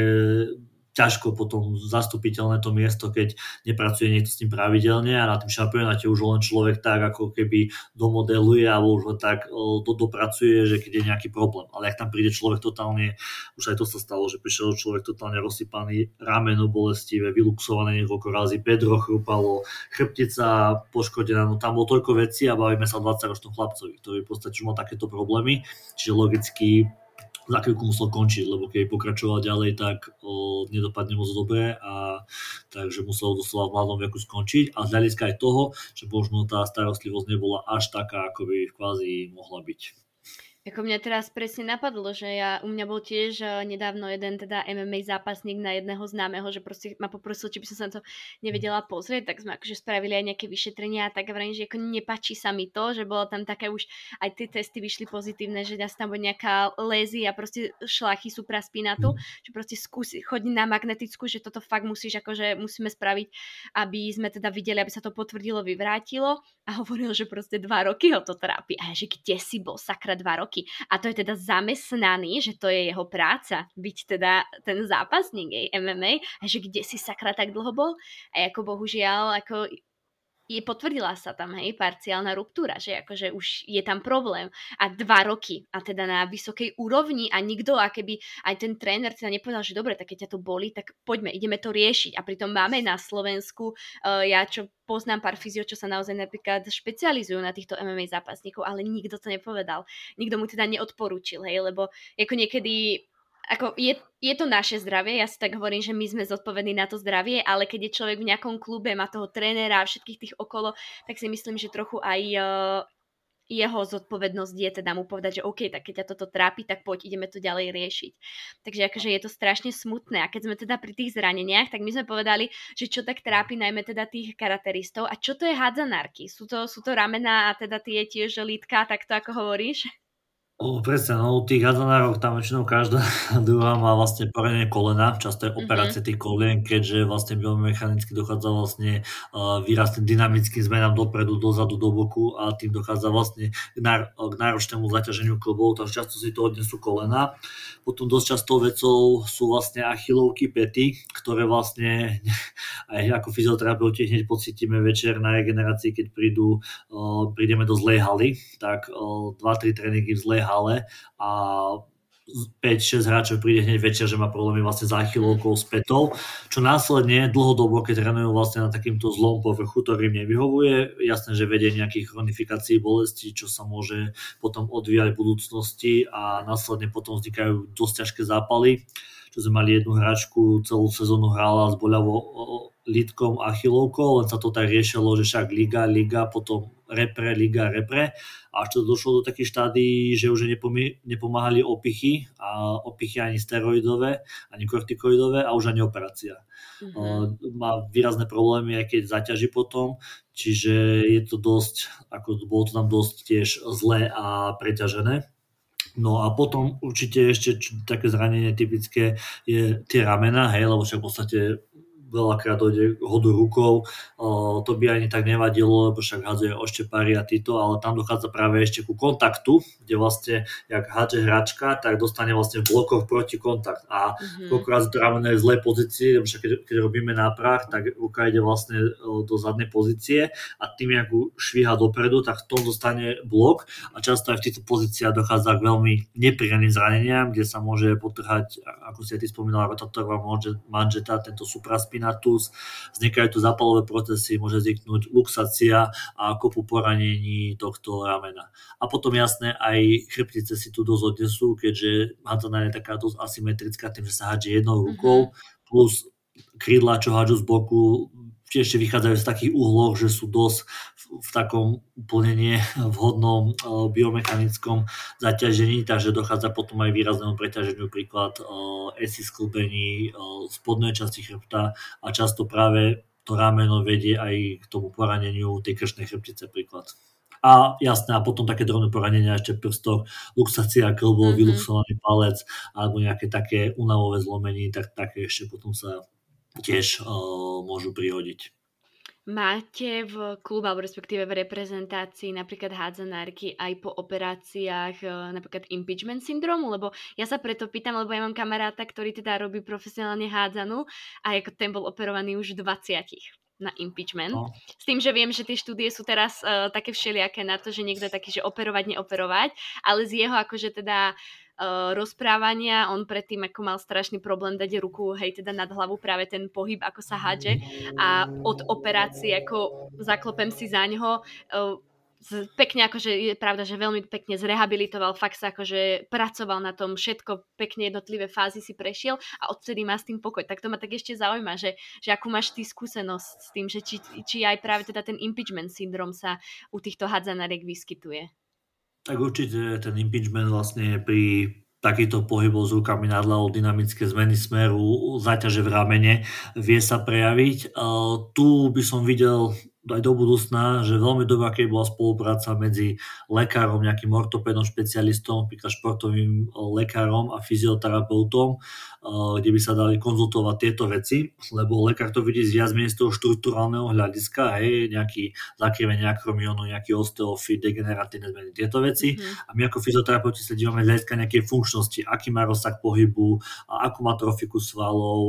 ťažko potom zastupiteľné to miesto, keď nepracuje niekto s tým pravidelne a na tým šampionáte už len človek tak ako keby domodeluje alebo už len tak do, dopracuje, že keď je nejaký problém. Ale ak tam príde človek totálne, už aj to sa stalo, že prišiel človek totálne rozsypaný, rameno bolestivé, vyluxované niekoľko razy, bedro chrupalo, chrbtica poškodená, no tam bolo toľko vecí a bavíme sa o 20 ročnom chlapcovi, ktorý v podstate už mal takéto problémy, čiže logicky za chvíľku musel končiť, lebo keď pokračoval ďalej, tak o, nedopadne moc dobre a takže musel doslova v mladom veku skončiť a z hľadiska aj toho, že možno tá starostlivosť nebola až taká, ako by kvázi mohla byť. Ako mňa teraz presne napadlo, že ja, u mňa bol tiež uh, nedávno jeden teda MMA zápasník na jedného známeho, že proste ma poprosil, či by som sa to nevedela pozrieť, tak sme akože spravili aj nejaké vyšetrenia a tak vrajím, že ako nepačí sa mi to, že bolo tam také už, aj tie testy vyšli pozitívne, že dá tam bude nejaká lézy a proste šlachy supraspinatu, že proste skúsi, chodiť na magnetickú, že toto fakt musíš, akože musíme spraviť, aby sme teda videli, aby sa to potvrdilo, vyvrátilo a hovoril, že proste dva roky ho to trápi. A ja, že kde si bol sakra dva roky? Roky. A to je teda zamestnaný, že to je jeho práca, byť teda ten zápasník jej MMA, a že kde si sakra tak dlho bol. A ako bohužiaľ, ako je potvrdila sa tam, hej, parciálna ruptúra, že akože už je tam problém a dva roky a teda na vysokej úrovni a nikto, a keby aj ten tréner teda nepovedal, že dobre, tak keď ťa to boli, tak poďme, ideme to riešiť a pritom máme na Slovensku, uh, ja čo poznám pár fyzio, čo sa naozaj napríklad špecializujú na týchto MMA zápasníkov, ale nikto to nepovedal. Nikto mu teda neodporúčil, hej, lebo ako niekedy ako je, je to naše zdravie, ja si tak hovorím, že my sme zodpovední na to zdravie, ale keď je človek v nejakom klube, má toho trénera a všetkých tých okolo, tak si myslím, že trochu aj uh, jeho zodpovednosť je teda mu povedať, že OK, tak keď ťa toto trápi, tak poď, ideme to ďalej riešiť. Takže akože je to strašne smutné. A keď sme teda pri tých zraneniach, tak my sme povedali, že čo tak trápi najmä teda tých karateristov a čo to je hádzanárky? Sú to, sú to ramená a teda tie tiež lítka, tak to ako hovoríš? O, presne, no u tých hazanárov tam väčšinou každá druhá má vlastne poranenie kolena, často je mhm. operácie mm-hmm. tých kolien, keďže vlastne biomechanicky dochádza vlastne uh, výrazným dynamickým zmenám dopredu, dozadu, do boku a tým dochádza vlastne k, náro, k náročnému zaťaženiu klbov, takže často si to odnesú kolena. Potom dosť často vecou sú vlastne achilovky, pety, ktoré vlastne aj ako fyzioterapeuti hneď pocítime večer na regenerácii, keď prídu, uh, prídeme do zlej haly, tak uh, 2-3 tréningy v zlej hale a 5-6 hráčov príde hneď večer, že má problémy vlastne s achilovkou, s petou, čo následne dlhodobo, keď trénujú vlastne na takýmto zlom povrchu, ktorým nevyhovuje, jasné, že vedie nejakých chronifikácií bolesti, čo sa môže potom odvíjať v budúcnosti a následne potom vznikajú dosť ťažké zápaly, čo sme mali jednu hráčku, celú sezónu hrála s boľavou lítkom a chylovkou, len sa to tak riešilo, že však liga, liga, potom repre, liga, repre až to došlo do takých štádí, že už nepomáhali opichy a opichy ani steroidové, ani kortikoidové a už ani operácia. Mm-hmm. Má výrazné problémy, aj keď zaťaží potom, čiže je to dosť, ako bolo to tam dosť tiež zlé a preťažené. No a potom určite ešte také zranenie typické je tie ramena, hej, lebo však v podstate veľakrát dojde hodu rukou, to by ani tak nevadilo, lebo však hadzuje oštepári a títo, ale tam dochádza práve ešte ku kontaktu, kde vlastne, jak hádže hračka, tak dostane vlastne v blokoch proti kontakt. A mm-hmm. koľkokrát to rameno je v zlej pozícii, lebo však keď, keď robíme náprah, tak ruka ide vlastne do zadnej pozície a tým, jak švíha dopredu, tak v tom dostane blok. A často aj v týchto pozíciách dochádza k veľmi nepríjemným zraneniam, kde sa môže potrhať, ako si aj ty spomínala, rotátorová manžeta, tento supraspin spinatus, vznikajú tu zápalové procesy, môže vzniknúť luxácia a kopu poranení tohto ramena. A potom jasné, aj chrbtice si tu dosť odnesú, keďže hádzaná je taká dosť asymetrická tým, že sa hádže jednou rukou, mm-hmm. plus krídla, čo hádžu z boku, ešte vychádzajú z takých uhloch, že sú dosť v, takom úplne nevhodnom uh, biomechanickom zaťažení, takže dochádza potom aj výraznému preťaženiu, príklad uh, esi sklbení uh, spodnej časti chrbta a často práve to rameno vedie aj k tomu poraneniu tej kršnej chrbtice príklad. A jasné, a potom také drobné poranenia ešte prstok, luxácia klbov, mm-hmm. vyluxovaný palec alebo nejaké také unavové zlomení, tak také ešte potom sa tiež uh, môžu prihodiť. Máte v klube, alebo respektíve v reprezentácii napríklad hádzanárky aj po operáciách napríklad impeachment syndromu? Lebo ja sa preto pýtam, lebo ja mám kamaráta, ktorý teda robí profesionálne hádzanú a ako ten bol operovaný už v 20 na impeachment. No. S tým, že viem, že tie štúdie sú teraz uh, také všelijaké na to, že niekto je taký, že operovať, neoperovať, ale z jeho akože teda uh, uh, rozprávania. On predtým ako mal strašný problém dať ruku, hej, teda nad hlavu práve ten pohyb, ako sa hádže a od operácie, ako zaklopem si za ňoho, uh, pekne akože je pravda, že veľmi pekne zrehabilitoval, fakt sa akože pracoval na tom, všetko pekne jednotlivé fázy si prešiel a odtedy má s tým pokoj. Tak to ma tak ešte zaujíma, že, že akú máš ty skúsenosť s tým, že či, či aj práve teda ten impeachment syndrom sa u týchto hadzanariek vyskytuje. Tak určite ten impeachment vlastne pri takýto pohybov s rukami nad hlavou, dynamické zmeny smeru, záťaže v ramene vie sa prejaviť. Tu by som videl aj do budúcna, že veľmi dobrá, keď bola spolupráca medzi lekárom, nejakým ortopédom, špecialistom, napríklad športovým lekárom a fyzioterapeutom, kde by sa dali konzultovať tieto veci, lebo lekár to vidí z viac z toho štruktúrálneho hľadiska, hej, nejaký zakrivenie akromionu, nejaký osteofit, degeneratívne zmeny, tieto veci. Mm. A my ako fyzioterapeuti sa dívame z hľadiska nejakej funkčnosti, aký má rozsah pohybu, akú má trofiku svalov,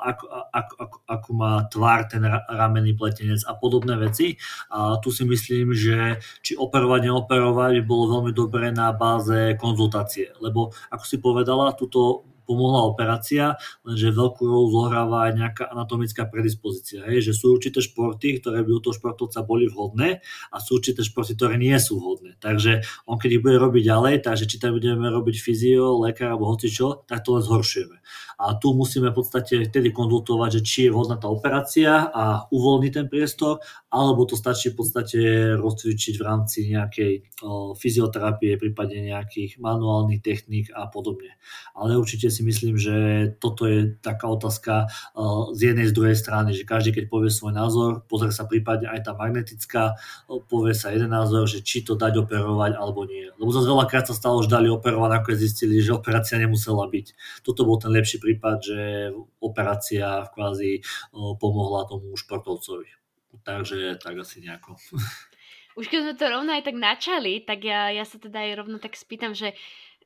ako, ako, ako, ako má tvar ten ramenný pletenec a podobné veci. A tu si myslím, že či operovať, neoperovať by bolo veľmi dobré na báze konzultácie. Lebo ako si povedala, túto pomohla operácia, lenže veľkú rolu zohráva aj nejaká anatomická predispozícia. Hej? Že sú určité športy, ktoré by u toho športovca boli vhodné a sú určité športy, ktoré nie sú vhodné. Takže on keď ich bude robiť ďalej, takže či tam budeme robiť fyzio, lekár alebo čo, tak to len zhoršujeme. A tu musíme v podstate vtedy konzultovať, že či je vhodná tá operácia a uvoľniť ten priestor, alebo to stačí v podstate rozcvičiť v rámci nejakej o, fyzioterapie, prípadne nejakých manuálnych techník a podobne. Ale určite si myslím, že toto je taká otázka z jednej z druhej strany, že každý keď povie svoj názor, pozrie sa prípadne aj tá magnetická, povie sa jeden názor, že či to dať operovať alebo nie. Lebo zase veľakrát sa stalo, že dali operovať, ako zistili, že operácia nemusela byť. Toto bol ten lepší prípad, že operácia kvázi pomohla tomu športovcovi. Takže tak asi nejako. Už keď sme to rovno aj tak načali, tak ja, ja sa teda aj rovno tak spýtam, že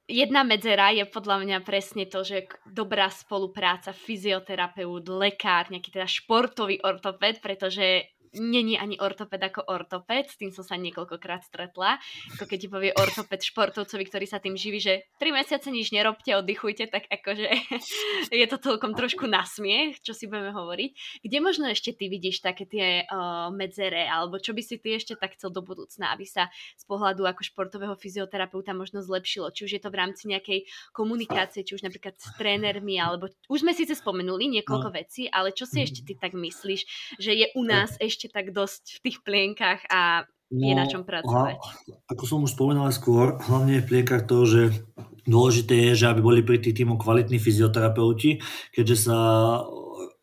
jedna medzera je podľa mňa presne to, že dobrá spolupráca fyzioterapeut, lekár, nejaký teda športový ortoped, pretože není ani ortoped ako ortoped, s tým som sa niekoľkokrát stretla. Ako keď ti povie ortoped športovcovi, ktorý sa tým živí, že 3 mesiace nič nerobte, oddychujte, tak akože je to celkom trošku nasmiech, čo si budeme hovoriť. Kde možno ešte ty vidíš také tie uh, medzere, alebo čo by si ty ešte tak chcel do budúcna, aby sa z pohľadu ako športového fyzioterapeuta možno zlepšilo, či už je to v rámci nejakej komunikácie, či už napríklad s trénermi, alebo už sme síce spomenuli niekoľko no. vecí, ale čo si ešte ty tak myslíš, že je u nás ešte ešte tak dosť v tých plienkach a no, je na čom pracovať. A, ako som už spomenul skôr, hlavne v plienkach to, že dôležité je, že aby boli pri tých týmoch kvalitní fyzioterapeuti, keďže sa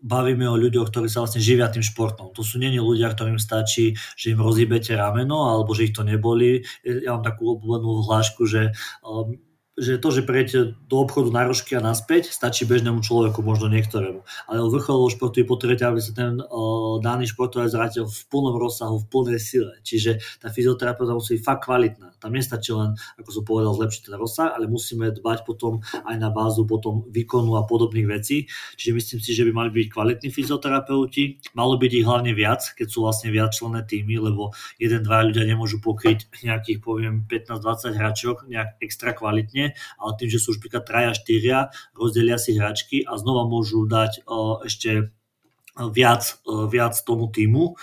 bavíme o ľuďoch, ktorí sa vlastne živia tým športom. To sú není ľudia, ktorým stačí, že im rozhýbete rameno alebo že ich to neboli. Ja mám takú obľúbenú hlášku, že um, že to, že prejete do obchodu na rožky a naspäť, stačí bežnému človeku, možno niektorému. Ale u vrcholového športu je potrebujete, aby sa ten uh, daný športovec zrátil v plnom rozsahu, v plnej sile. Čiže tá fyzioterapeuta musí byť fakt kvalitná. Tam nestačí len, ako som povedal, zlepšiť ten rozsah, ale musíme dbať potom aj na bázu potom výkonu a podobných vecí. Čiže myslím si, že by mali byť kvalitní fyzioterapeuti. Malo byť ich hlavne viac, keď sú vlastne viac členné týmy, lebo jeden, dva ľudia nemôžu pokryť nejakých, poviem, 15-20 hráčok nejak extra kvalitne ale tým, že sú už napríklad traja, štyria, rozdelia si hračky a znova môžu dať ešte viac, viac tomu týmu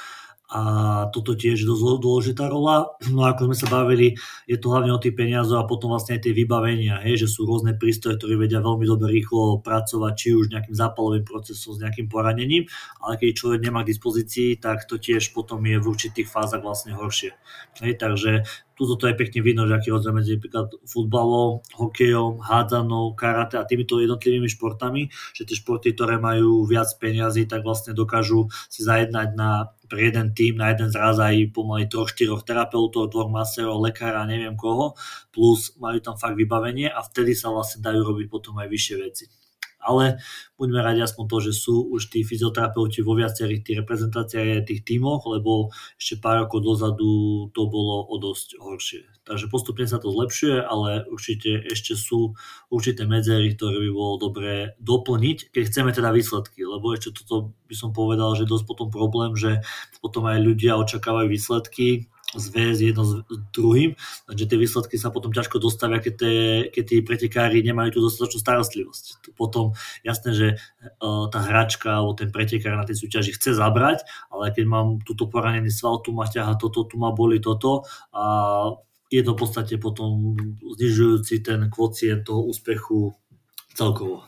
a toto tiež je dosť dôležitá rola. No ako sme sa bavili, je to hlavne o tých peniazoch a potom vlastne aj tie vybavenia, hej, že sú rôzne prístroje, ktoré vedia veľmi dobre rýchlo pracovať, či už nejakým zápalovým procesom, s nejakým poranením, ale keď človek nemá k dispozícii, tak to tiež potom je v určitých fázach vlastne horšie. Hej, takže Tuto to je pekne vidno, že aký rozdiel medzi napríklad futbalom, hokejom, hádzanou, karate a týmito jednotlivými športami, že tie športy, ktoré majú viac peniazy, tak vlastne dokážu si zajednať na pre jeden tým, na jeden zraz aj pomaly troch, štyroch terapeutov, dvoch masterov, lekára, neviem koho, plus majú tam fakt vybavenie a vtedy sa vlastne dajú robiť potom aj vyššie veci ale buďme radi aspoň to, že sú už tí fyzioterapeuti vo viacerých tých reprezentáciách tých tímoch, lebo ešte pár rokov dozadu to bolo o dosť horšie. Takže postupne sa to zlepšuje, ale určite ešte sú určité medzery, ktoré by bolo dobré doplniť, keď chceme teda výsledky, lebo ešte toto by som povedal, že dosť potom problém, že potom aj ľudia očakávajú výsledky, zväz jedno s druhým, takže tie výsledky sa potom ťažko dostavia, keď, tie, keď tí pretekári nemajú tú dostatočnú starostlivosť. Potom jasné, že uh, tá hračka alebo ten pretekár na tej súťaži chce zabrať, ale keď mám túto poranený sval, tu ma ťaha toto, tu ma boli toto a je to v podstate potom znižujúci ten kvocient toho úspechu celkovo.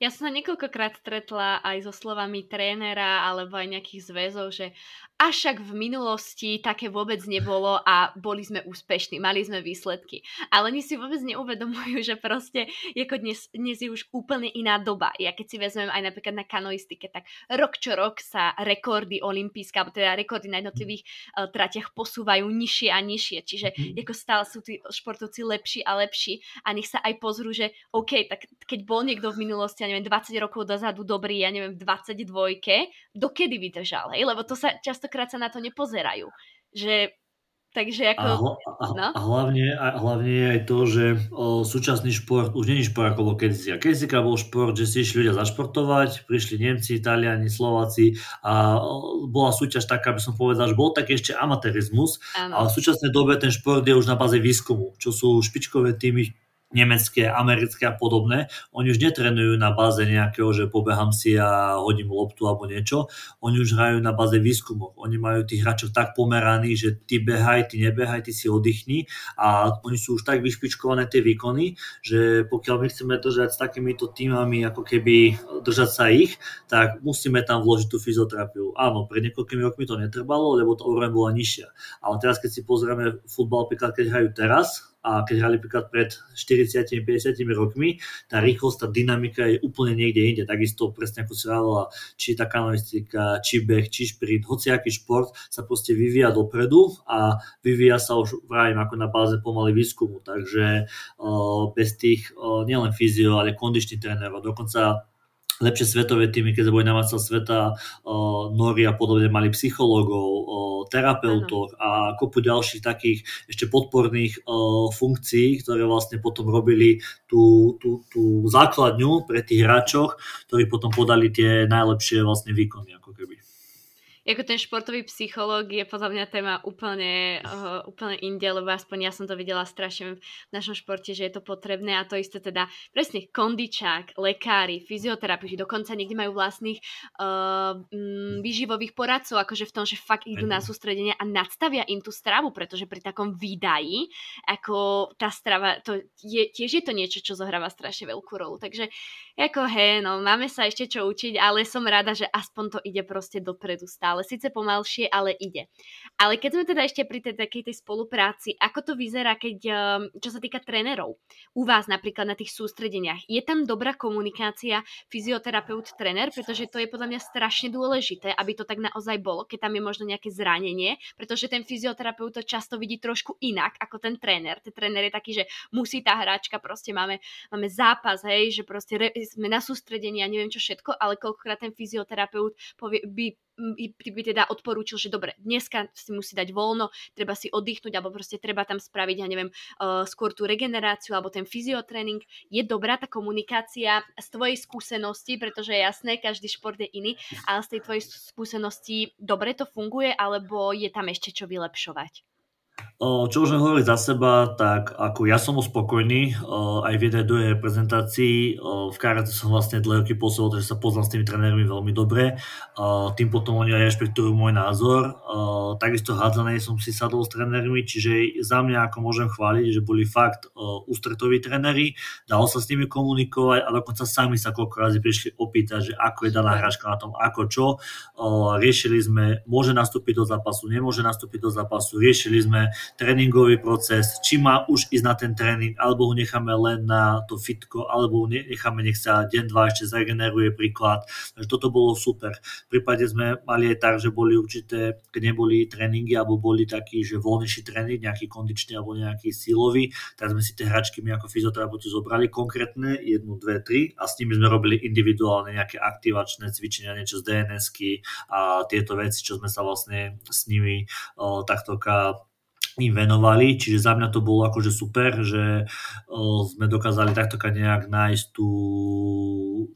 Ja som sa niekoľkokrát stretla aj so slovami trénera alebo aj nejakých zväzov, že až však v minulosti také vôbec nebolo a boli sme úspešní, mali sme výsledky. Ale oni si vôbec neuvedomujú, že proste ako dnes, dnes je už úplne iná doba. Ja keď si vezmem aj napríklad na kanoistike, tak rok čo rok sa rekordy olimpijské, alebo teda rekordy na jednotlivých uh, tratiach posúvajú nižšie a nižšie. Čiže mm. ako stále sú tí športovci lepší a lepší a nech sa aj pozrú, že OK, tak keď bol niekto v minulosti, ja neviem, 20 rokov dozadu dobrý, ja neviem, v 22, dokedy vydržal, hej? Lebo to sa často častokrát sa na to nepozerajú. Že Takže ako... A, hla, a, no? a, hlavne, a hlavne je aj to, že o, súčasný šport už není šport ako bol kedysi. A kedysi bol šport, že si išli ľudia zašportovať, prišli Nemci, Italiani, Slováci a o, bola súťaž taká, aby som povedal, že bol taký ešte amatérizmus, ano. ale v súčasnej dobe ten šport je už na báze výskumu, čo sú špičkové týmy, nemecké, americké a podobné, oni už netrenujú na báze nejakého, že pobehám si a hodím loptu alebo niečo, oni už hrajú na báze výskumov. Oni majú tých hráčov tak pomeraných, že ty behaj, ty nebehaj, ty si oddychni a oni sú už tak vyšpičkované tie výkony, že pokiaľ my chceme držať s takýmito týmami, ako keby držať sa ich, tak musíme tam vložiť tú fyzioterapiu. Áno, pred niekoľkými rokmi to netrbalo, lebo tá úroveň bola nižšia. Ale teraz, keď si pozrieme futbal, keď hrajú teraz, a keď hrali napríklad pred 40-50 rokmi, tá rýchlosť, tá dynamika je úplne niekde inde. Takisto presne ako si hovorila, či tá kanoistika, či beh, či šprint, hociaký šport sa proste vyvíja dopredu a vyvíja sa už vravím ako na báze pomaly výskumu. Takže uh, bez tých uh, nielen fyzio, ale kondičných trénerov, dokonca lepšie svetové týmy, keď boli na masa sveta, uh, Nori a podobne mali psychológov, uh, terapeutov a kopu ďalších takých ešte podporných uh, funkcií, ktoré vlastne potom robili tú, tú, tú základňu pre tých hráčoch, ktorí potom podali tie najlepšie vlastne výkony. Ako keby ako ten športový psychológ je podľa mňa téma úplne, uh, úplne inde, lebo aspoň ja som to videla strašne v našom športe, že je to potrebné a to isté teda presne kondičák, lekári, fyzioterapeuti, dokonca niekde majú vlastných uh, m, výživových poradcov, akože v tom, že fakt idú na sústredenia a nadstavia im tú stravu, pretože pri takom výdaji, ako tá strava, to je, tiež je to niečo, čo zohráva strašne veľkú rolu. Takže ako hej, no máme sa ešte čo učiť, ale som rada, že aspoň to ide proste dopredu stále ale síce pomalšie, ale ide. Ale keď sme teda ešte pri tej takej tej spolupráci, ako to vyzerá, keď, ehm, čo sa týka trénerov, u vás napríklad na tých sústredeniach, je tam dobrá komunikácia fyzioterapeut-tréner, pretože to je podľa mňa strašne dôležité, aby to tak naozaj bolo, keď tam je možno nejaké zranenie, pretože ten fyzioterapeut to často vidí trošku inak ako ten tréner. Ten tréner je taký, že musí tá hráčka, proste máme, máme zápas, hej, že proste re, sme na sústredení a neviem čo všetko, ale koľkokrát ten fyzioterapeut povie, by by teda odporúčil, že dobre, dneska si musí dať voľno, treba si oddychnúť, alebo proste treba tam spraviť, ja neviem, uh, skôr tú regeneráciu, alebo ten fyziotréning. Je dobrá tá komunikácia z tvojej skúsenosti, pretože je jasné, každý šport je iný, ale z tej tvojej skúsenosti dobre to funguje, alebo je tam ešte čo vylepšovať? Čo môžem hovoriť za seba, tak ako ja som spokojný aj v jednej druhej reprezentácii. V karate som vlastne dlhé roky pôsobil, takže sa poznám s tými trénermi veľmi dobre. Tým potom oni aj rešpektujú môj názor. Takisto hádzanej som si sadol s trénermi, čiže za mňa ako môžem chváliť, že boli fakt ústretoví tréneri, dalo sa s nimi komunikovať a dokonca sami sa koľko razy prišli opýtať, že ako je daná hračka na tom, ako čo. Riešili sme, môže nastúpiť do zápasu, nemôže nastúpiť do zápasu, riešili sme tréningový proces, či má už ísť na ten tréning, alebo ho necháme len na to fitko, alebo ho necháme, nech sa deň, dva ešte zregeneruje príklad. Takže toto bolo super. V prípade sme mali aj tak, že boli určité, keď neboli tréningy, alebo boli takí, že voľnejší tréning, nejaký kondičný alebo nejaký silový, tak sme si tie hračky my ako fyzioterapeuti zobrali konkrétne, jednu, dve, tri a s nimi sme robili individuálne nejaké aktivačné cvičenia, niečo z DNSky a tieto veci, čo sme sa vlastne s nimi o, takto im venovali, čiže za mňa to bolo akože super, že sme dokázali takto nejak nájsť tú,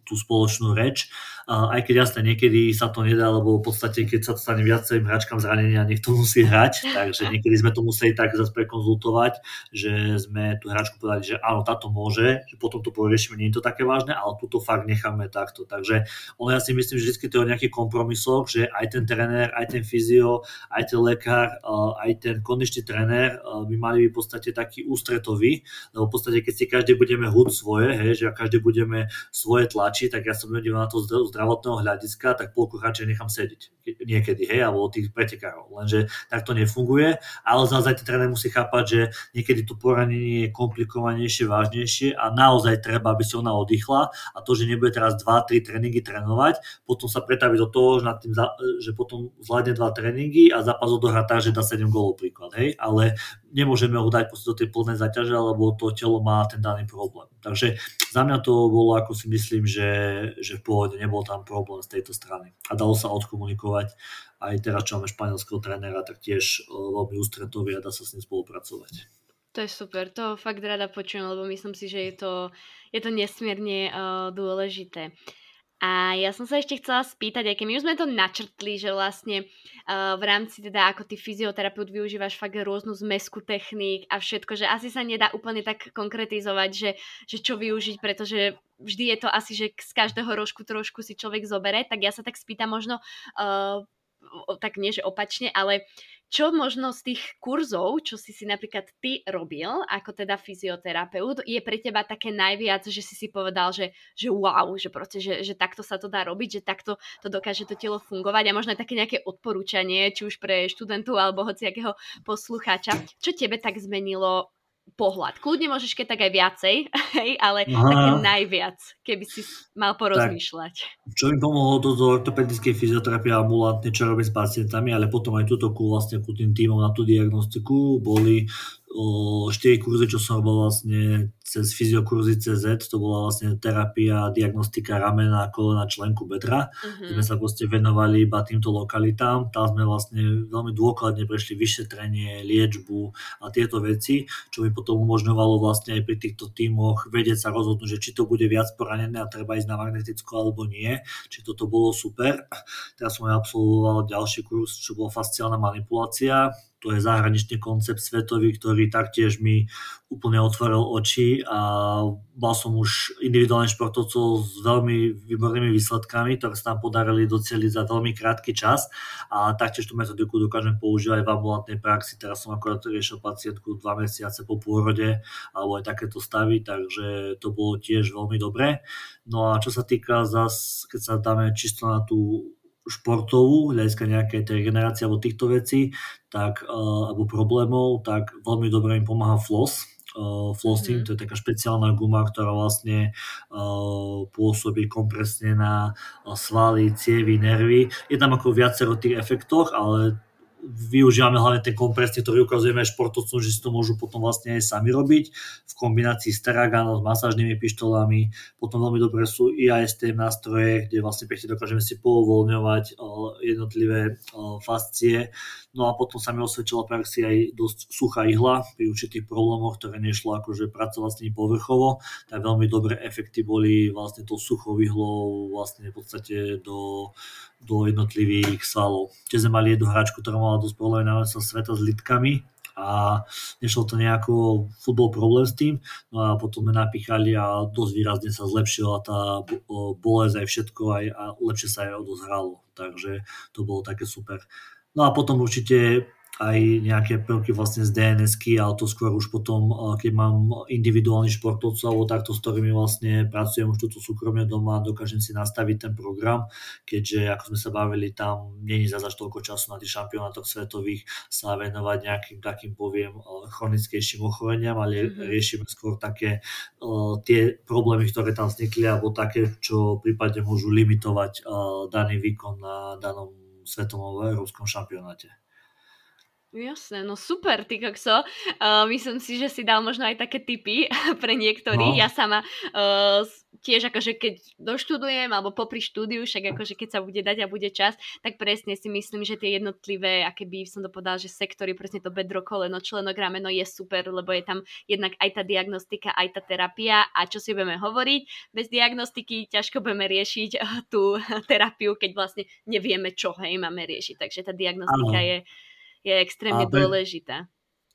tú spoločnú reč aj keď jasne niekedy sa to nedá, lebo v podstate keď sa to stane viacerým hráčkam zranenia, niekto musí hrať, takže niekedy sme to museli tak zase prekonzultovať, že sme tú hráčku povedali, že áno, táto môže, že potom to poriešime, nie je to také vážne, ale túto fakt necháme takto. Takže ono ja si myslím, že vždy to je o nejakých kompromisoch, že aj ten tréner, aj ten fyzio, aj ten lekár, aj ten kondičný tréner by mali byť v podstate taký ústretový, lebo v podstate keď si každý budeme hud svoje, hej, že každý budeme svoje tlačiť, tak ja som na to zdravotného hľadiska, tak polku radšej nechám sedieť niekedy, hej, alebo tých pretekárov. Lenže tak to nefunguje, ale zase ten tréner musí chápať, že niekedy to poranenie je komplikovanejšie, vážnejšie a naozaj treba, aby si ona oddychla a to, že nebude teraz 2-3 tréningy trénovať, potom sa pretaví do toho, že, nad tým, že potom zvládne dva tréningy a zápas odohrá tak, že dá 7 gólov príklad, hej, ale nemôžeme ho dať do tej plnej zaťaže, lebo to telo má ten daný problém. Takže za mňa to bolo, ako si myslím, že, že v pôvode nebol tam problém z tejto strany. A dalo sa odkomunikovať. Aj teraz, čo máme španielského trénera, tak tiež e, veľmi ústretový a dá sa s ním spolupracovať. To je super, to fakt rada počujem, lebo myslím si, že je to, je to nesmierne uh, dôležité. A ja som sa ešte chcela spýtať, aj keď my už sme to načrtli, že vlastne uh, v rámci teda ako ty fyzioterapeut využívaš fakt rôznu zmesku techník a všetko, že asi sa nedá úplne tak konkretizovať, že, že čo využiť, pretože vždy je to asi, že z každého rožku trošku si človek zobere, tak ja sa tak spýtam možno, uh, tak nie že opačne, ale čo možno z tých kurzov, čo si si napríklad ty robil, ako teda fyzioterapeut, je pre teba také najviac, že si si povedal, že, že wow, že, proste, že, že takto sa to dá robiť, že takto to dokáže to telo fungovať a možno aj také nejaké odporúčanie, či už pre študentov alebo hociakého poslucháča. Čo tebe tak zmenilo pohľad. Kľudne môžeš keď tak aj viacej, hej, ale Aha. také najviac, keby si mal porozmýšľať. Tak, čo mi pomohlo to do ortopedickej fyzioterapie ambulantne, čo robím s pacientami, ale potom aj túto ku, vlastne ku tým týmom na tú diagnostiku boli o 4 kurzy, čo som robil vlastne cez fyziokurzy CZ, to bola vlastne terapia, diagnostika ramena, kolena, členku bedra. Mm-hmm. Sme sa proste venovali iba týmto lokalitám. Tam sme vlastne veľmi dôkladne prešli vyšetrenie, liečbu a tieto veci, čo mi potom umožňovalo vlastne aj pri týchto tímoch vedieť sa rozhodnúť, že či to bude viac poranené a treba ísť na magnetickú alebo nie. Či toto bolo super. Teraz som aj absolvoval ďalší kurz, čo bola fasciálna manipulácia to je zahraničný koncept svetový, ktorý taktiež mi úplne otvoril oči a mal som už individuálnych športovcov s veľmi výbornými výsledkami, ktoré sa nám podarili doceliť za veľmi krátky čas a taktiež tú metodiku dokážem používať v ambulantnej praxi. Teraz som akorát riešil pacientku dva mesiace po pôrode alebo aj takéto stavy, takže to bolo tiež veľmi dobré. No a čo sa týka zas, keď sa dáme čisto na tú športovú, hľadiska nejakej tej regenerácie alebo týchto vecí, tak, uh, alebo problémov, tak veľmi dobre im pomáha floss, uh, flossing, mm-hmm. to je taká špeciálna guma, ktorá vlastne uh, pôsobí kompresne na uh, svaly, cievy, nervy. Je tam ako viacero tých efektoch, ale využívame hlavne ten kompresný, ktorý ukazujeme aj športovcom, že si to môžu potom vlastne aj sami robiť v kombinácii s Teraganom, s masážnymi pištolami. Potom veľmi dobré sú IAST nástroje, kde vlastne pekne dokážeme si povoľňovať jednotlivé fascie. No a potom sa mi osvedčila praxi aj dosť suchá ihla pri určitých problémoch, ktoré nešlo akože pracovať s nimi povrchovo, tak veľmi dobré efekty boli vlastne tou suchou ihlou vlastne v podstate do, do jednotlivých svalov. Čiže sme mali jednu hráčku, ktorá mala dosť problémy na sveta s litkami, a nešlo to nejako futbol problém s tým, no a potom sme napíchali a dosť výrazne sa zlepšila tá bolesť aj všetko aj, a lepšie sa aj odozhralo, takže to bolo také super. No a potom určite aj nejaké prvky vlastne z dns ale to skôr už potom, keď mám individuálny športovcov alebo takto, s ktorými vlastne pracujem už túto súkromne doma, dokážem si nastaviť ten program, keďže ako sme sa bavili, tam není za toľko času na tých šampionátoch svetových sa venovať nejakým takým, poviem, chronickejším ochoreniam, ale mm-hmm. riešime skôr také uh, tie problémy, ktoré tam vznikli, alebo také, čo prípadne môžu limitovať uh, daný výkon na danom svetovom európskom šampionáte. Jasné, no super, ty kokso. Uh, myslím si, že si dal možno aj také tipy pre niektorých. No. Ja sama uh, tiež akože keď doštudujem alebo popri štúdiu, však akože keď sa bude dať a bude čas, tak presne si myslím, že tie jednotlivé, aké by som to povedala, že sektory, presne to bedro, koleno, členok, rameno je super, lebo je tam jednak aj tá diagnostika, aj tá terapia a čo si budeme hovoriť, bez diagnostiky ťažko budeme riešiť tú terapiu, keď vlastne nevieme, čo hej máme riešiť. Takže tá diagnostika ano. je je extrémne pre, dôležitá.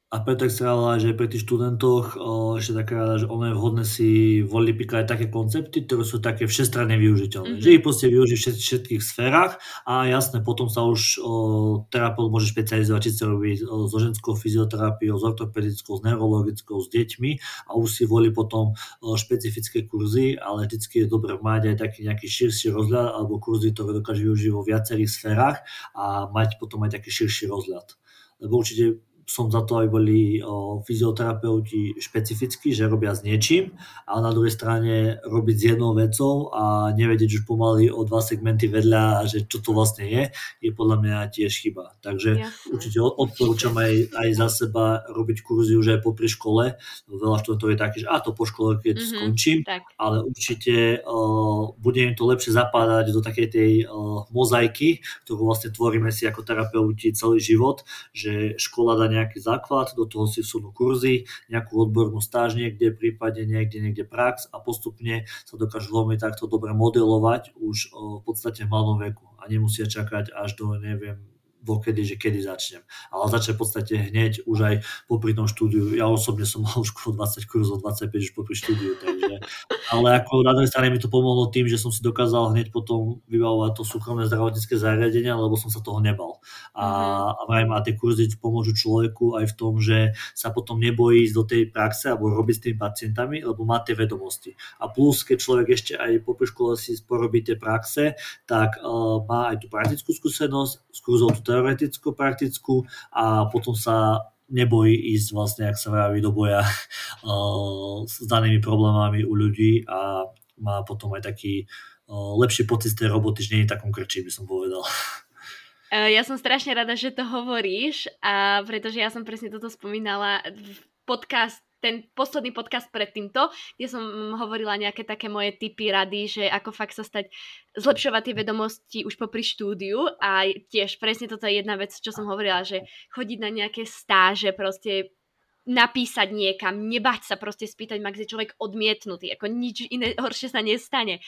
A preto chcem že pri tých študentoch o, ešte taká rada, že ono je vhodné si voliť aj také koncepty, ktoré sú také všestranne využiteľné. Mm-hmm. Že ich proste využiť v všetkých sférach a jasne, potom sa už o, terapeut môže špecializovať, či sa robí o, so ženskou fyzioterapiou, s ortopedickou, s neurologickou, s deťmi a už si volí potom o, špecifické kurzy, ale vždycky je dobré mať aj taký nejaký širší rozhľad alebo kurzy, ktoré dokáže využiť vo viacerých sférach a mať potom aj taký širší rozhľad lebo určite som za to, aby boli o, fyzioterapeuti špecificky, že robia s niečím, ale na druhej strane robiť s jednou vecou a nevedieť už pomaly o dva segmenty vedľa, že čo to vlastne je, je podľa mňa tiež chyba. Takže Jasne. určite odporúčam aj, aj za seba robiť kurzy už aj popri škole. Veľa študentov je také, že a to po škole, keď mm-hmm, skončím, tak. ale určite uh, bude im to lepšie zapádať do takej tej uh, mozaiky, ktorú vlastne tvoríme si ako terapeuti celý život, že škola dá nejaký základ, do toho si vsunú kurzy, nejakú odbornú stáž niekde, prípadne niekde, niekde prax a postupne sa dokážu veľmi takto dobre modelovať už v podstate v mladom veku a nemusia čakať až do, neviem, dokedy, že kedy začnem. Ale začne v podstate hneď už aj popri tom štúdiu. Ja osobne som mal už 20 kurzov, 25 už popri štúdiu, takže... Ale ako na druhej strane mi to pomohlo tým, že som si dokázal hneď potom vybavovať to súkromné zdravotnícke zariadenie, lebo som sa toho nebal. A, mm-hmm. a tie kurzy pomôžu človeku aj v tom, že sa potom nebojí ísť do tej praxe alebo robiť s tými pacientami, lebo má tie vedomosti. A plus, keď človek ešte aj popri škole si porobí tie praxe, tak uh, má aj tú praktickú skúsenosť, z kurzov tú teoreticko-praktickú a potom sa nebojí ísť vlastne, ak sa vraví, do boja uh, s danými problémami u ľudí a má potom aj taký uh, lepší pocit z tej roboty, že nie je takom krčí, by som povedal. E, ja som strašne rada, že to hovoríš, a pretože ja som presne toto spomínala v podcast ten posledný podcast pred týmto, kde som hovorila nejaké také moje typy rady, že ako fakt sa stať, zlepšovať tie vedomosti už popri štúdiu. A tiež presne toto je jedna vec, čo som hovorila, že chodiť na nejaké stáže, proste napísať niekam, nebať sa proste spýtať, ak je človek odmietnutý, ako nič iné horšie sa nestane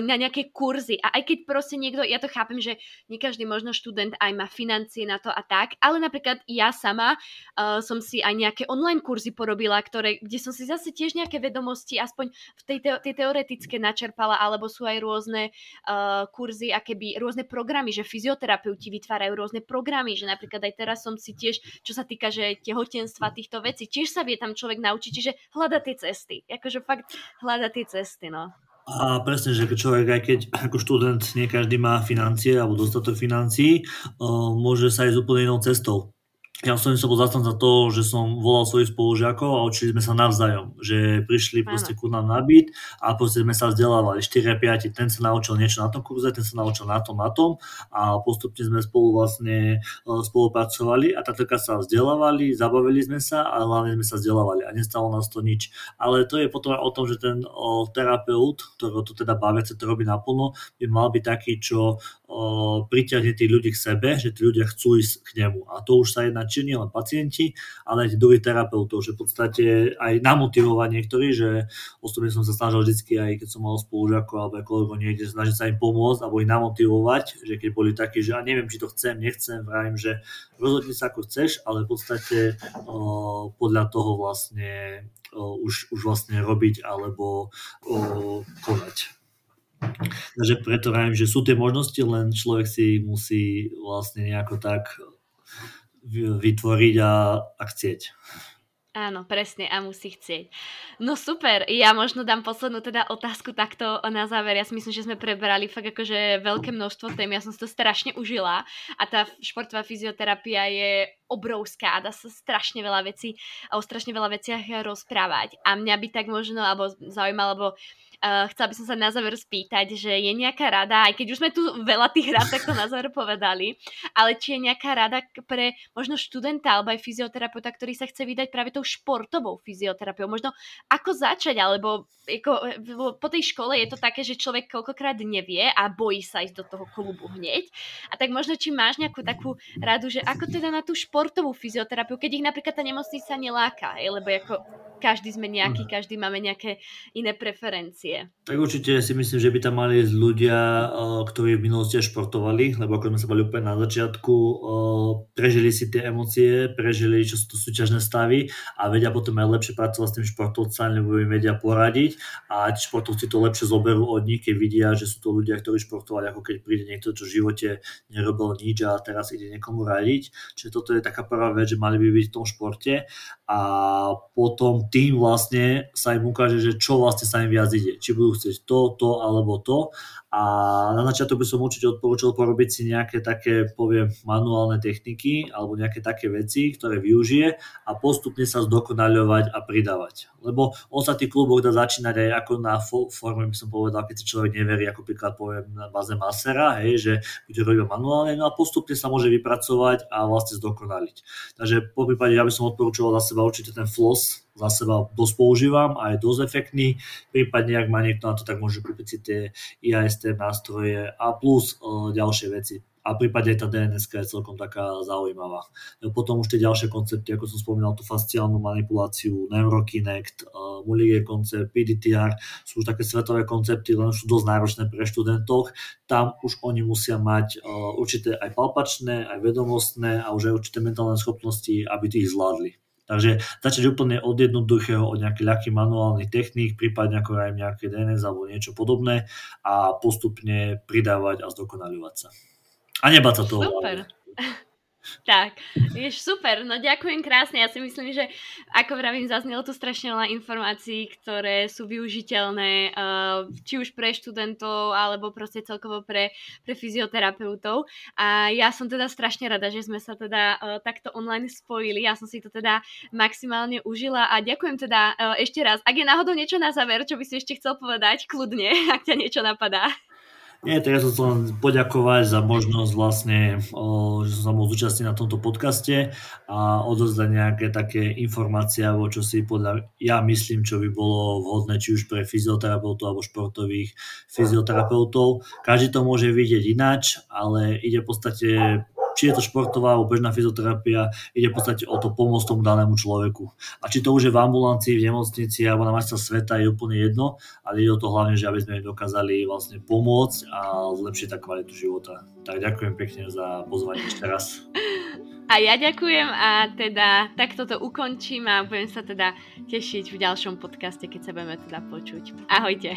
na nejaké kurzy a aj keď proste niekto, ja to chápem, že nie každý možno študent aj má financie na to a tak, ale napríklad ja sama uh, som si aj nejaké online kurzy porobila, ktoré, kde som si zase tiež nejaké vedomosti aspoň v tej, te, tej teoretické načerpala, alebo sú aj rôzne uh, kurzy, akéby rôzne programy, že fyzioterapeuti vytvárajú rôzne programy, že napríklad aj teraz som si tiež, čo sa týka, že tehotenstva týchto vecí, tiež sa vie tam človek naučiť, čiže hľada tie cesty, akože fakt hľada tie cesty, no. A presne, že človek, aj keď ako študent nie každý má financie alebo dostatok financií, môže sa ísť úplne inou cestou ja som sa bol zastanca toho, že som volal svojich spolužiakov a učili sme sa navzájom, že prišli proste ku nám na byt a proste sme sa vzdelávali 4 5, ten sa naučil niečo na tom kurze, ten sa naučil na tom, na tom a postupne sme spolu vlastne e, spolupracovali a takto sa vzdelávali, zabavili sme sa a hlavne sme sa vzdelávali a nestalo nás to nič. Ale to je potom o tom, že ten o, terapeut, ktorý to teda baví, to robí naplno, by mal byť taký, čo o, priťahne tých ľudí k sebe, že tí ľudia chcú ísť k nemu. A to už sa jedná či nie len pacienti, ale aj druhých terapeutov, že v podstate aj namotivovať niektorí, že osobne som sa snažil vždy, aj keď som mal spolužiakov alebo kolegov niekde, snažiť sa im pomôcť alebo ich namotivovať, že keď boli takí, že a neviem, či to chcem, nechcem, vravím, že rozhodni sa ako chceš, ale v podstate o, podľa toho vlastne o, už, už vlastne robiť alebo o, konať. Takže preto vravím, že sú tie možnosti, len človek si musí vlastne nejako tak vytvoriť a, a chcieť. Áno, presne, a musí chcieť. No super, ja možno dám poslednú teda otázku takto na záver. Ja si myslím, že sme prebrali fakt akože veľké množstvo tém, ja som si to strašne užila a tá športová fyzioterapia je obrovská, dá sa strašne veľa vecí a o strašne veľa veciach rozprávať. A mňa by tak možno, alebo zaujímalo, alebo Uh, chcela by som sa na záver spýtať, že je nejaká rada, aj keď už sme tu veľa tých rád takto na záver povedali, ale či je nejaká rada pre možno študenta alebo aj fyzioterapeuta, ktorý sa chce vydať práve tou športovou fyzioterapiou. Možno ako začať, alebo ako, po tej škole je to také, že človek koľkokrát nevie a bojí sa ísť do toho klubu hneď. A tak možno, či máš nejakú takú radu, že ako teda na tú športovú fyzioterapiu, keď ich napríklad tá nemocnica neláka, lebo ako každý sme nejaký, mhm. každý máme nejaké iné preferencie. Tak určite si myslím, že by tam mali ísť ľudia, ktorí v minulosti športovali, lebo ako sme sa boli úplne na začiatku, prežili si tie emócie, prežili, čo sú to súťažné stavy a vedia potom aj lepšie pracovať s tým športovcami, lebo im vedia poradiť a tí športovci to lepšie zoberú od nich, keď vidia, že sú to ľudia, ktorí športovali, ako keď príde niekto, čo v živote nerobil nič a teraz ide niekomu radiť. Čiže toto je taká prvá vec, že mali by byť v tom športe a potom tým vlastne sa im ukáže, že čo vlastne sa im viac ide. Či budú chcieť to, to alebo to. A na začiatok by som určite odporúčal porobiť si nejaké také, poviem, manuálne techniky alebo nejaké také veci, ktoré využije a postupne sa zdokonaľovať a pridávať. Lebo on sa tých kluboch dá začínať aj ako na forme, by som povedal, keď si človek neverí, ako príklad poviem na báze masera, hej, že bude robiť manuálne, no a postupne sa môže vypracovať a vlastne zdokonaliť. Takže po prípade ja by som odporúčoval za seba určite ten floss, za seba dosť používam a je dosť efektný. Prípadne, ak má niekto na to, tak môže kúpiť si tie IAST nástroje a plus uh, ďalšie veci. A prípadne tá DNS je celkom taká zaujímavá. Potom už tie ďalšie koncepty, ako som spomínal, tú fasciálnu manipuláciu, Neurokinect, uh, Mulliger koncept, PDTR, sú už také svetové koncepty, len sú dosť náročné pre študentov. Tam už oni musia mať určité aj palpačné, aj vedomostné a už aj určité mentálne schopnosti, aby ich zvládli. Takže začať úplne od jednoduchého, od nejakých ľahkých manuálnych techník, prípadne ako aj nejaké DNS alebo niečo podobné a postupne pridávať a zdokonaľovať sa. A nebáť sa toho. Super. Tak, je super, no ďakujem krásne. Ja si myslím, že ako vravím, zaznelo tu strašne veľa informácií, ktoré sú využiteľné uh, či už pre študentov, alebo proste celkovo pre, pre fyzioterapeutov. A ja som teda strašne rada, že sme sa teda uh, takto online spojili. Ja som si to teda maximálne užila a ďakujem teda uh, ešte raz. Ak je náhodou niečo na záver, čo by si ešte chcel povedať, kľudne, ak ťa niečo napadá. Nie, tak ja som chcel poďakovať za možnosť vlastne, že som sa mohol zúčastniť na tomto podcaste a odozdať nejaké také informácie, alebo čo si podľa, ja myslím, čo by bolo vhodné, či už pre fyzioterapeutov alebo športových fyzioterapeutov. Každý to môže vidieť ináč, ale ide v podstate či je to športová alebo bežná fyzioterapia, ide v podstate o to pomôcť tomu danému človeku. A či to už je v ambulancii, v nemocnici alebo na majstra sveta je úplne jedno, ale ide o to hlavne, že aby sme im dokázali vlastne pomôcť a zlepšiť tá kvalitu života. Tak ďakujem pekne za pozvanie ešte raz. A ja ďakujem a teda takto to ukončím a budem sa teda tešiť v ďalšom podcaste, keď sa budeme teda počuť. Ahojte.